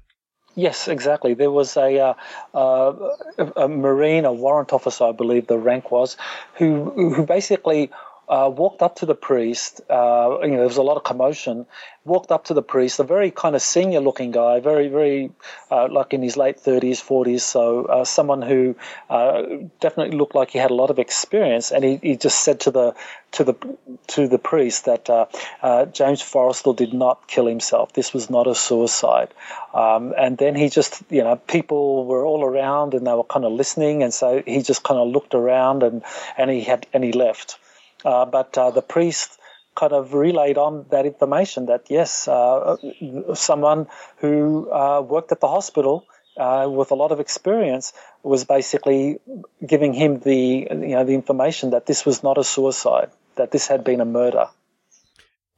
Yes, exactly. There was a, uh, uh, a Marine, a warrant officer, I believe the rank was, who who basically uh, walked up to the priest. Uh, you know, there was a lot of commotion. Walked up to the priest, a very kind of senior-looking guy, very, very uh, like in his late thirties, forties. So uh, someone who uh, definitely looked like he had a lot of experience. And he, he just said to the to the to the priest that uh, James Forrestal did not kill himself. This was not a suicide. Um, and then he just, you know, people were all around and they were kind of listening. And so he just kind of looked around and and he had and he left. Uh, but uh, the priest kind of relayed on that information that yes, uh, someone who worked at the hospital with a lot of experience was basically giving him the you know the information that this was not a suicide, that this had been a murder.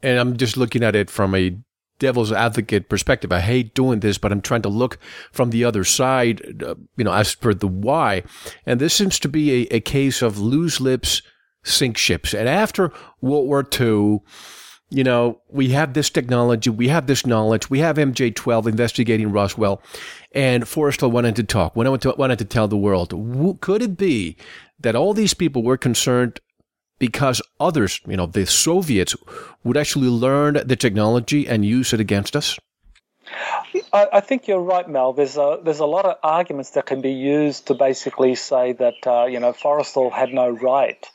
And I'm just looking at it from a devil's advocate perspective. I hate doing this, but I'm trying to look from the other side, uh, you know, as per the why. And this seems to be a, a case of loose lips sink ships. And after World War II, you know, we have this technology, we have this knowledge, we have MJ 12 investigating Roswell, and Forrestal wanted to talk, wanted to, wanted to tell the world. Could it be that all these people were concerned because others, you know, the Soviets, would actually learn the technology and use it against us?
I, I, think you're right, Mel. There's a there's a lot of arguments that can be used to basically say that uh, you know Forrestal had no right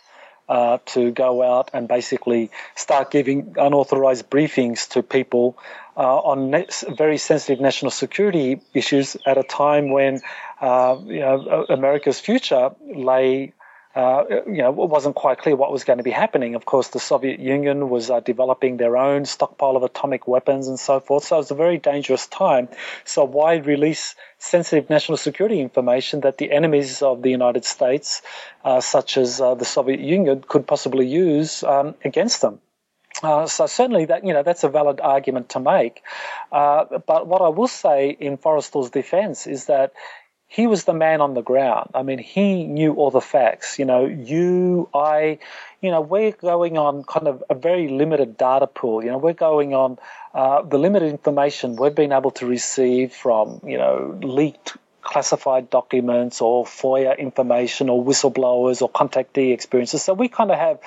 uh, to go out and basically start giving unauthorized briefings to people uh, on very sensitive national security issues at a time when uh, you know, America's future lay uh, you know, it wasn't quite clear what was going to be happening. Of course, the Soviet Union was uh, developing their own stockpile of atomic weapons and so forth. So it was a very dangerous time. So why release sensitive national security information that the enemies of the United States, uh, such as uh, the Soviet Union, could possibly use um, against them? Uh, so certainly that you know that's a valid argument to make, uh, but what I will say in Forrestal's defence is that he was the man on the ground. I mean, he knew all the facts. You know, you, I, you know, we're going on kind of a very limited data pool. You know, we're going on uh, the limited information we've been able to receive from, you know, leaked classified documents or FOIA information or whistleblowers or contactee experiences. So we kind of have,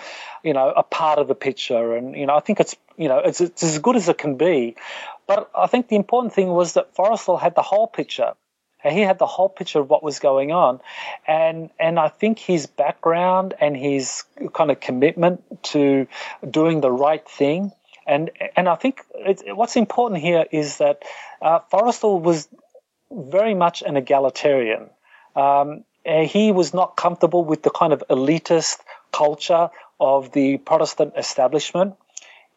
you know, a part of the picture. And, you know, I think it's, you know, it's, it's as good as it can be. But I think the important thing was that Forrestal had the whole picture. And he had the whole picture of what was going on. And, and I think his background and his kind of commitment to doing the right thing. And, and I think what's important here is that uh, Forrestal was very much an egalitarian. Um, he was not comfortable with the kind of elitist culture of the Protestant establishment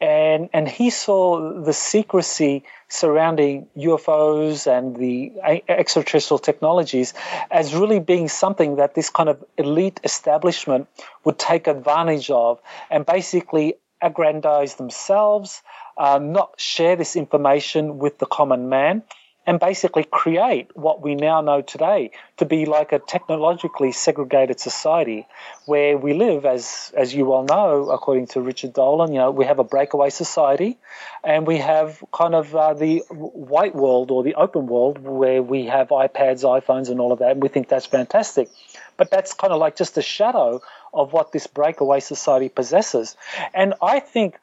and and he saw the secrecy surrounding UFOs and the extraterrestrial technologies as really being something that this kind of elite establishment would take advantage of and basically aggrandize themselves, uh, not share this information with the common man, and basically create what we now know today to be like a technologically segregated society where we live as as you well know according to Richard Dolan you know we have a breakaway society and we have kind of uh, the white world or the open world where we have iPads iPhones and all of that and we think that's fantastic but that's kind of like just a shadow of what this breakaway society possesses and I think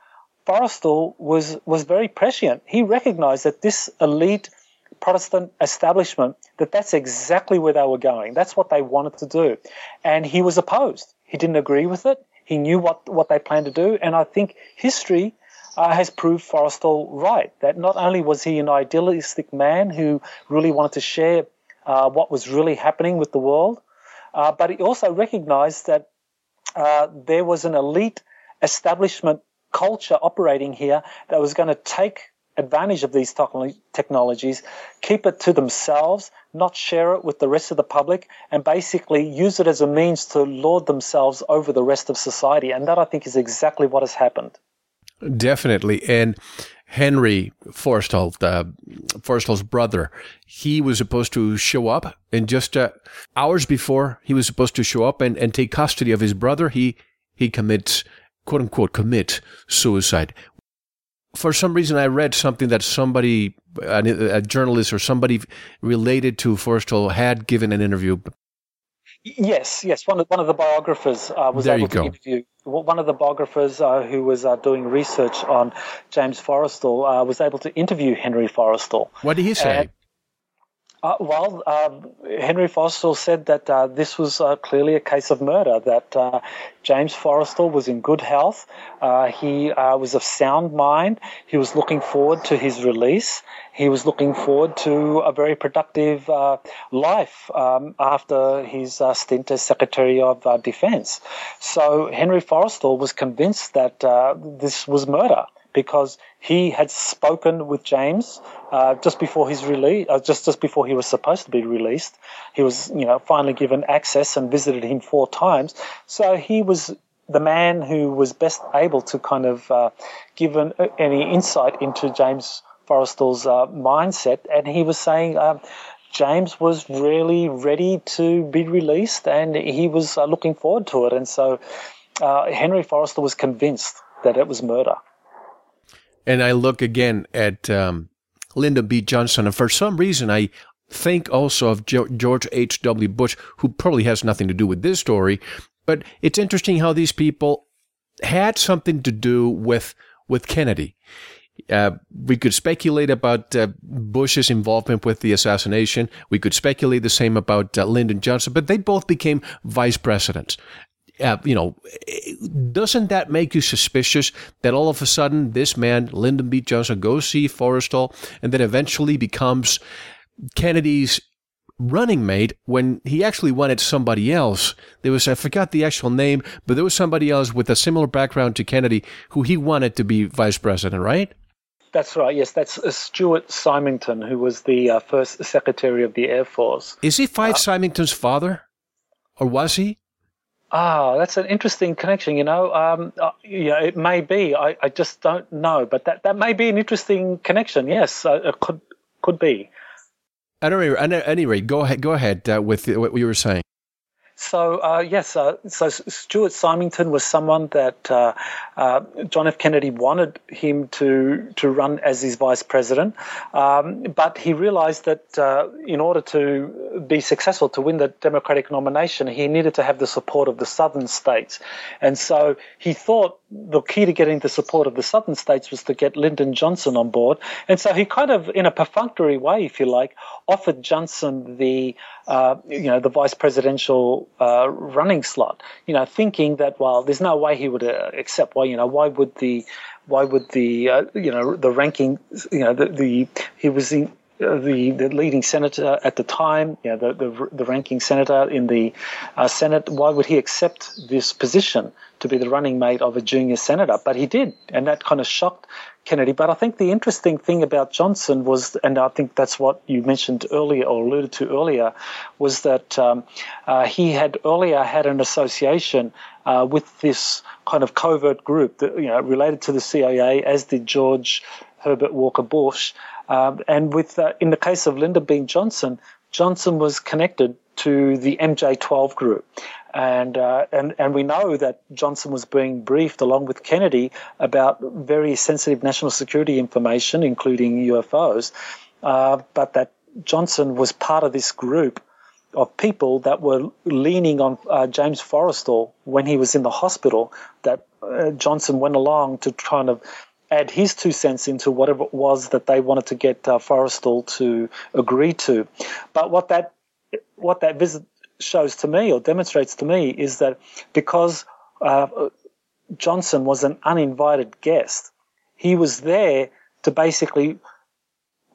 Forrestal was was very prescient. He recognized that this elite Protestant establishment that that's exactly where they were going. That's what they wanted to do. And he was opposed. He didn't agree with it. He knew what, what they planned to do. And I think history uh, has proved Forrestal right that not only was he an idealistic man who really wanted to share uh, what was really happening with the world, uh, but he also recognized that uh, there was an elite establishment culture operating here that was going to take advantage of these technologies, keep it to themselves, not share it with the rest of the public, and basically use it as a means to lord themselves over the rest of society. And that, I think, is exactly what has happened.
Definitely. And Henry Forrestal, uh, Forrestal's brother, he was supposed to show up, and just uh, hours before he was supposed to show up and, and take custody of his brother, he he commits quote unquote commit suicide for some reason, I read something that somebody, a, a journalist or somebody related to Forrestal had given an interview.
Yes, yes. One of one of the biographers uh, was
there
able to interview one of the biographers uh, who was uh, doing research on James Forrestal uh, was able to interview Henry Forrestal.
What did he say?
Uh, well, um, Henry Forrestal said that uh, this was uh, clearly a case of murder, that uh, James Forrestal was in good health. Uh, he uh, was of sound mind. He was looking forward to his release. He was looking forward to a very productive life um, after his stint as Secretary of Defense. So Henry Forrestal was convinced that this was murder because he had spoken with James uh, just before his release, uh, just just before he was supposed to be released. He was, you know, finally given access and visited him four times. So he was the man who was best able to kind of uh, give an, any insight into James Forrestal's uh, mindset, and he was saying. Um, James was really ready to be released, and he was uh, looking forward to it. And so, Henry Forrestal was convinced that it was murder.
And I look again at um, Lyndon B. Johnson, and for some reason, I think also of George H.W. Bush, who probably has nothing to do with this story. But it's interesting how these people had something to do with with Kennedy. Uh, we could speculate about uh, Bush's involvement with the assassination. We could speculate the same about uh, Lyndon Johnson, but they both became vice presidents uh, you know, doesn't that make you suspicious that all of a sudden this man, Lyndon B. Johnson, goes see Forrestal and then eventually becomes Kennedy's running mate when he actually wanted somebody else. There was, I forgot the actual name, but there was somebody else with a similar background to Kennedy who he wanted to be vice president, right?
That's right. Yes, that's uh, Stuart Symington, who was the uh, first Secretary of the Air Force.
Is he Fife uh, Symington's father, or was he?
Ah, that's an interesting connection. You know, um, uh, yeah, it may be. I, I just don't know, but that, that may be an interesting connection. Yes, uh, it could could be.
At any, at any rate, go ahead. Go ahead uh, with what you were saying.
So uh, yes, uh, so Stuart Symington was someone that uh, John F. Kennedy wanted him to to run as his vice president, um, but he realized that uh, in order to be successful to win the Democratic nomination, he needed to have the support of the Southern states, and so he thought the key to getting the support of the Southern states was to get Lyndon Johnson on board, and so he kind of, in a perfunctory way, if you like, offered Johnson the uh, you know, the vice presidential uh, running slot. You know, thinking that well, there's no way he would uh, accept. Why, you know, why would the why would the uh, you know the ranking you know the, the he was in, the, the leading senator at the time, you know, the, the, the ranking senator in the uh, Senate, why would he accept this position to be the running mate of a junior senator? But he did, and that kind of shocked Kennedy. But I think the interesting thing about Johnson was, and I think that's what you mentioned earlier or alluded to earlier, was that um, uh, he had earlier had an association uh, with this kind of covert group that you know related to the CIA, as did George Herbert Walker Bush. Um, and with uh, in the case of Lyndon B. Johnson, Johnson was connected to the MJ12 group. And, uh, and, and we know that Johnson was being briefed along with Kennedy about very sensitive national security information, including UFOs, uh, but that Johnson was part of this group of people that were leaning on uh, James Forrestal when he was in the hospital. That uh, Johnson went along to try of add his two cents into whatever it was that they wanted to get uh, Forrestal to agree to. But what that what that visit shows to me or demonstrates to me is that because uh, Johnson was an uninvited guest. He was there to basically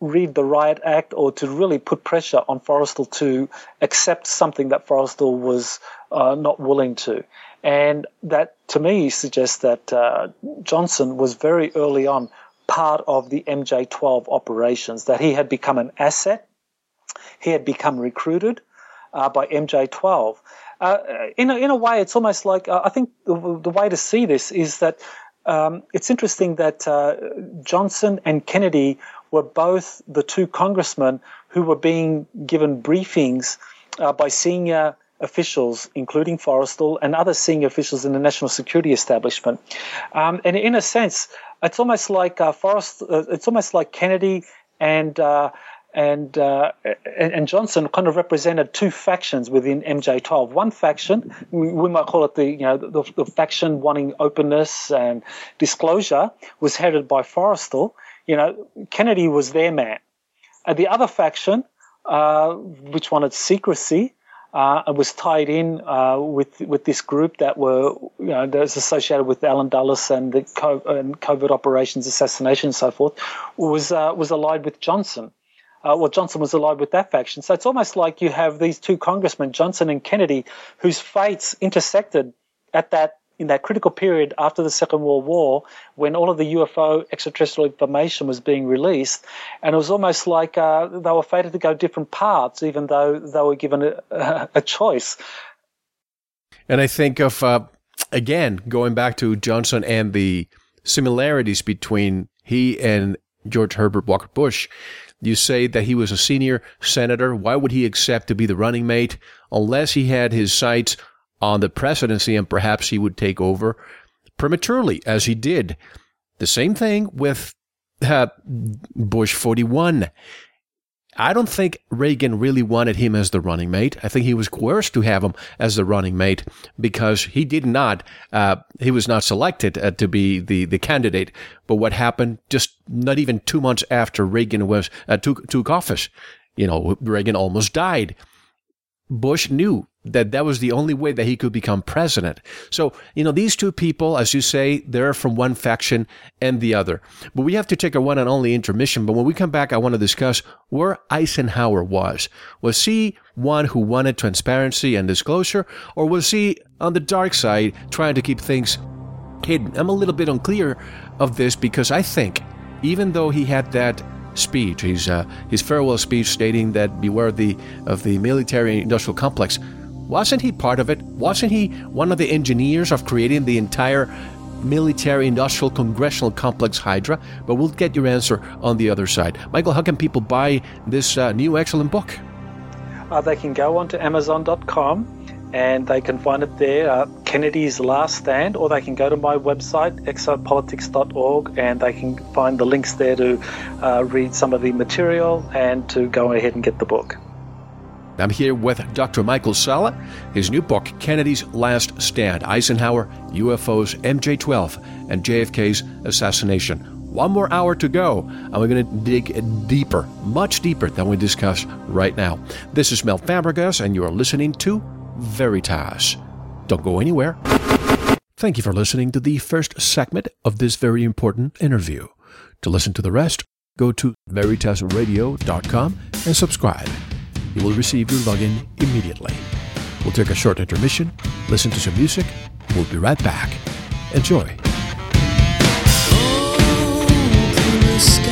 read the riot act or to really put pressure on Forrestal to accept something that Forrestal was uh, not willing to. And that to me suggests that uh, Johnson was very early on part of the MJ12 operations, that he had become an asset, he had become recruited uh, by MJ12. Uh, in, a, in a way, it's almost like uh, I think the, the, way to see this is that um, it's interesting that uh, Johnson and Kennedy were both the two congressmen who were being given briefings uh, by senior officials, including Forrestal and other senior officials in the national security establishment. Um, and in a sense, it's almost like uh, Forrest, uh, it's almost like Kennedy and uh, and, uh, and Johnson kind of represented two factions within MJ12. One faction, we, might call it the you know the, the, faction wanting openness and disclosure, was headed by Forrestal. You know, Kennedy was their man. And the other faction, uh, which wanted secrecy, uh, was tied in uh, with with this group that were you know that was associated with Allen Dulles and the COVID, and covert operations, assassination, and so forth, was uh, was allied with Johnson. Uh, well, Johnson was allied with that faction. So it's almost like you have these two congressmen, Johnson and Kennedy, whose fates intersected at that in that critical period after the Second World War, when all of the UFO extraterrestrial information was being released, and it was almost like uh, they were fated to go different paths, even though they were given a, a choice.
And I think of uh, again going back to Johnson and the similarities between he and George Herbert Walker Bush. You say that he was a senior senator. Why would he accept to be the running mate unless he had his sights on the presidency and perhaps he would take over prematurely, as he did. The same thing with uh, Bush 41. I don't think Reagan really wanted him as the running mate. I think he was coerced to have him as the running mate because he did not, uh, he was not selected uh, to be the, the candidate. But what happened just not even two months after Reagan was, uh, took, took office, you know, Reagan almost died. Bush knew that that was the only way that he could become president. So, you know, these two people, as you say, they're from one faction and the other. But we have to take a one and only intermission. But when we come back, I want to discuss where Eisenhower was. Was he one who wanted transparency and disclosure, or was he on the dark side trying to keep things hidden? I'm a little bit unclear of this because I think even though he had that speech, his, uh, his farewell speech stating that beware the, of the military industrial complex, wasn't he part of it? Wasn't he one of the engineers of creating the entire military industrial congressional complex Hydra? But we'll get your answer on the other side. Michael, how can people buy this uh, new excellent book?
Uh, they can go onto Amazon.com and they can find it there, uh, Kennedy's Last Stand, or they can go to my website, exopolitics.org, and they can find the links there to uh, read some of the material and to go ahead and get the book.
I'm here with Dr. Michael Salla, His new book, Kennedy's Last Stand Eisenhower, UFOs, MJ 12, and JFK's Assassination. One more hour to go, and we're going to dig deeper, much deeper than we discussed right now. This is Mel Fabregas, and you are listening to Veritas. Don't go anywhere. Thank you for listening to the first segment of this very important interview. To listen to the rest, go to veritasradio.com and subscribe you will receive your login immediately. We'll take a short intermission, listen to some music, we'll be right back. Enjoy.
Oh,